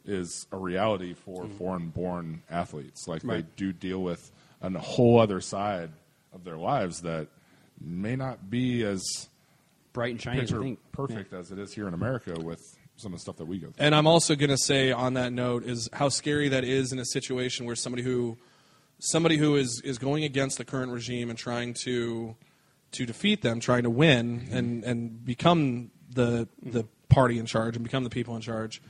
is a reality for mm-hmm. foreign born athletes. Like they do deal with a whole other side of their lives that may not be as Bright and shiny. as picture I think. perfect as it is here in America with some of the stuff that we go through. And I'm also going to say on that note is how scary that is in a situation where somebody who somebody who is is going against the current regime and trying to to defeat them, trying to win mm-hmm. and and become the the party in charge and become the people in charge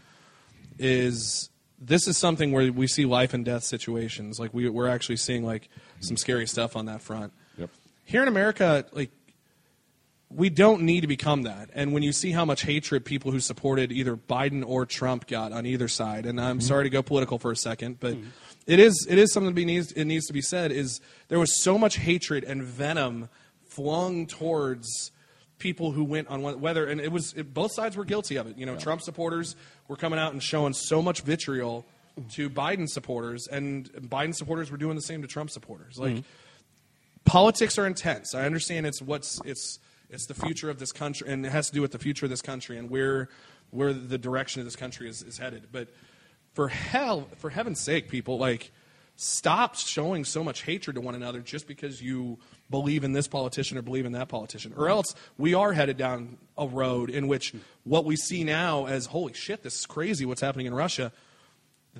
is this is something where we see life and death situations. Like we we're actually seeing like some scary stuff on that front. Yep. Here in America, like we don't need to become that. And when you see how much hatred people who supported either Biden or Trump got on either side, and I'm mm-hmm. sorry to go political for a second, but mm-hmm. it is it is something to be needs it needs to be said is there was so much hatred and venom flung towards people who went on one whether and it was it, both sides were guilty of it. You know, Trump supporters were coming out and showing so much vitriol to Biden supporters, and Biden supporters were doing the same to Trump supporters. Like mm-hmm. politics are intense. I understand it's what's it's it's the future of this country, and it has to do with the future of this country and where where the direction of this country is, is headed. But for hell, for heaven's sake, people like stop showing so much hatred to one another just because you believe in this politician or believe in that politician, or else we are headed down a road in which what we see now as holy shit, this is crazy. What's happening in Russia?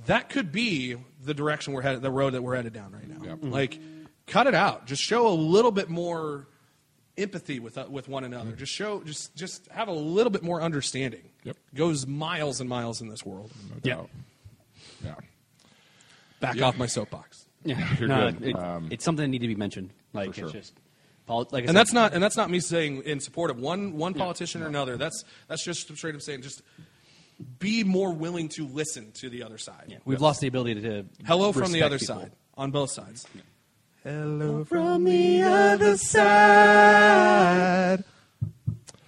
That could be the direction we're headed, the road that we're headed down right now. Yep. Like, cut it out. Just show a little bit more empathy with uh, with one another. Just show, just just have a little bit more understanding. Yep. Goes miles and miles in this world. No Yeah. Yeah. Back Yeah. off my soapbox. Yeah, You're no, good. it- Um, it's something that need to be mentioned. Like sure. it's just, poli- like I And said, that's not and that's not me saying in support of one one politician or another. That's that's just straight up saying just be more willing to listen to the other side. Yeah, we've lost the ability to. Hello from the other people. side on both sides. Hello from the other side.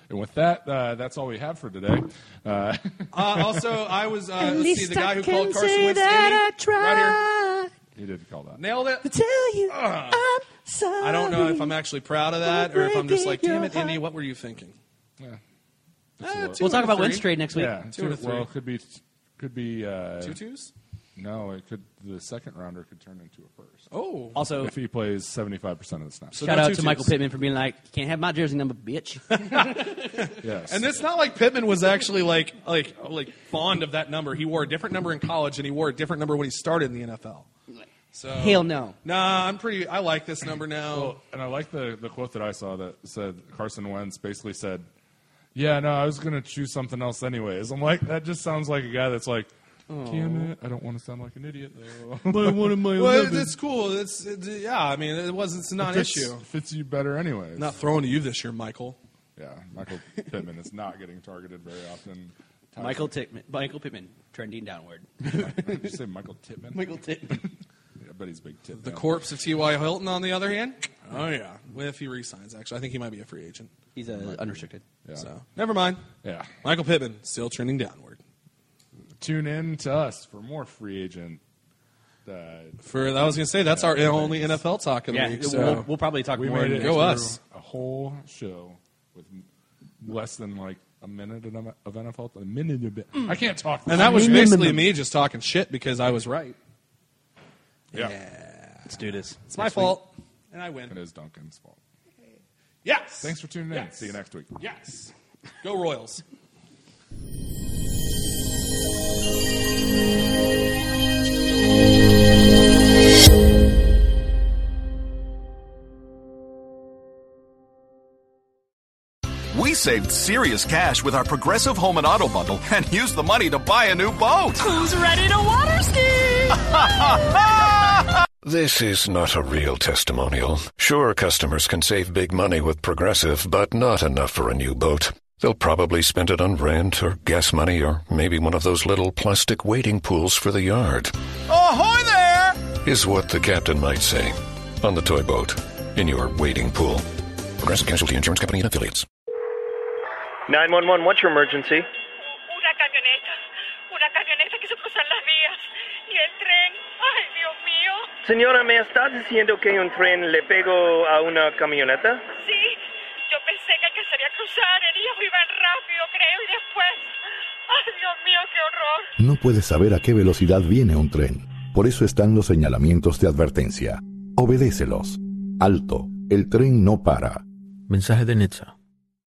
And with that, uh, that's all we have for today. Uh, Uh, also, I was uh, let's see least the guy I who called Carson say Wentz that skinny, I right tried he did call that. Nailed it. to tell you I'm sorry. I don't know if I'm actually proud of that or if I'm just like, damn it, your Indy, what were you thinking? Yeah. Uh, a little- two We'll talk about three. Wentz trade next week. Yeah, Two or three. well, could be, could be. Uh, Two twos? No, it could. The second rounder could turn into a first Oh. Also, if he plays seventy five percent of the snaps. So shout no out two to Michael twos. Pittman for being like, can't have my jersey number, bitch." yes, And it's not like Pittman was actually like like like fond of that number. He wore a different number in college and he wore a different number when he started in the NFL. So Hell no. Nah, I'm pretty I like this number now. Well, and I like the the quote that I saw that said Carson Wentz basically said, "Yeah, no, I was going to choose something else anyways." I'm like, that just sounds like a guy that's like, "Damn it, I don't want to sound like an idiot though." but one of my well, it's cool. It's it, yeah. I mean, it wasn't it's a non-issue. fits you better anyway. Not throwing to you this year, Michael. yeah, Michael Pittman is not getting targeted very often. Michael Pittman, Michael Pittman, trending downward. Did you say Michael Tittman? Michael Pittman. Yeah, but he's big tit. The corpse of T.Y. Hilton, on the other hand, oh yeah. Well, if he resigns, actually, I think he might be a free agent. He's uh, unrestricted. Yeah. So never mind. yeah. Michael Pittman still trending downward. Tune in to us for more free agent. Uh, For I was gonna say that's our only NFL talk of the Yeah, week. we'll, So we'll probably talk we more. made it Go through us. a whole show with less than like a minute of of NFL. A minute a bit. I can't talk. and that was basically me just talking shit because I was right. yeah. Let's do this. It's my fault, and I win. It is Duncan's fault. Yes. Thanks for tuning in. Yes. See you next week. Yes. Go Royals. We saved serious cash with our Progressive Home and Auto bundle and used the money to buy a new boat. Who's ready to water ski? This is not a real testimonial. Sure, customers can save big money with Progressive, but not enough for a new boat. They'll probably spend it on rent or gas money or maybe one of those little plastic wading pools for the yard, Ahoy there! is what the captain might say. On the toy boat, in your wading pool. Progressive Casualty Insurance Company and Affiliates. 911, what's your emergency? Una camioneta. Una camioneta que se cruzan las vías. Y el tren. Ay, Dios mío. Señora, ¿me estás diciendo que un tren le pegó a una camioneta? Sí, yo pensé que alcanzaría a cruzar. Ellos iban rápido, creo, y después. Ay, Dios mío, qué horror. No puedes saber a qué velocidad viene un tren. Por eso están los señalamientos de advertencia. Obedécelos. Alto. El tren no para. Mensaje de Netza.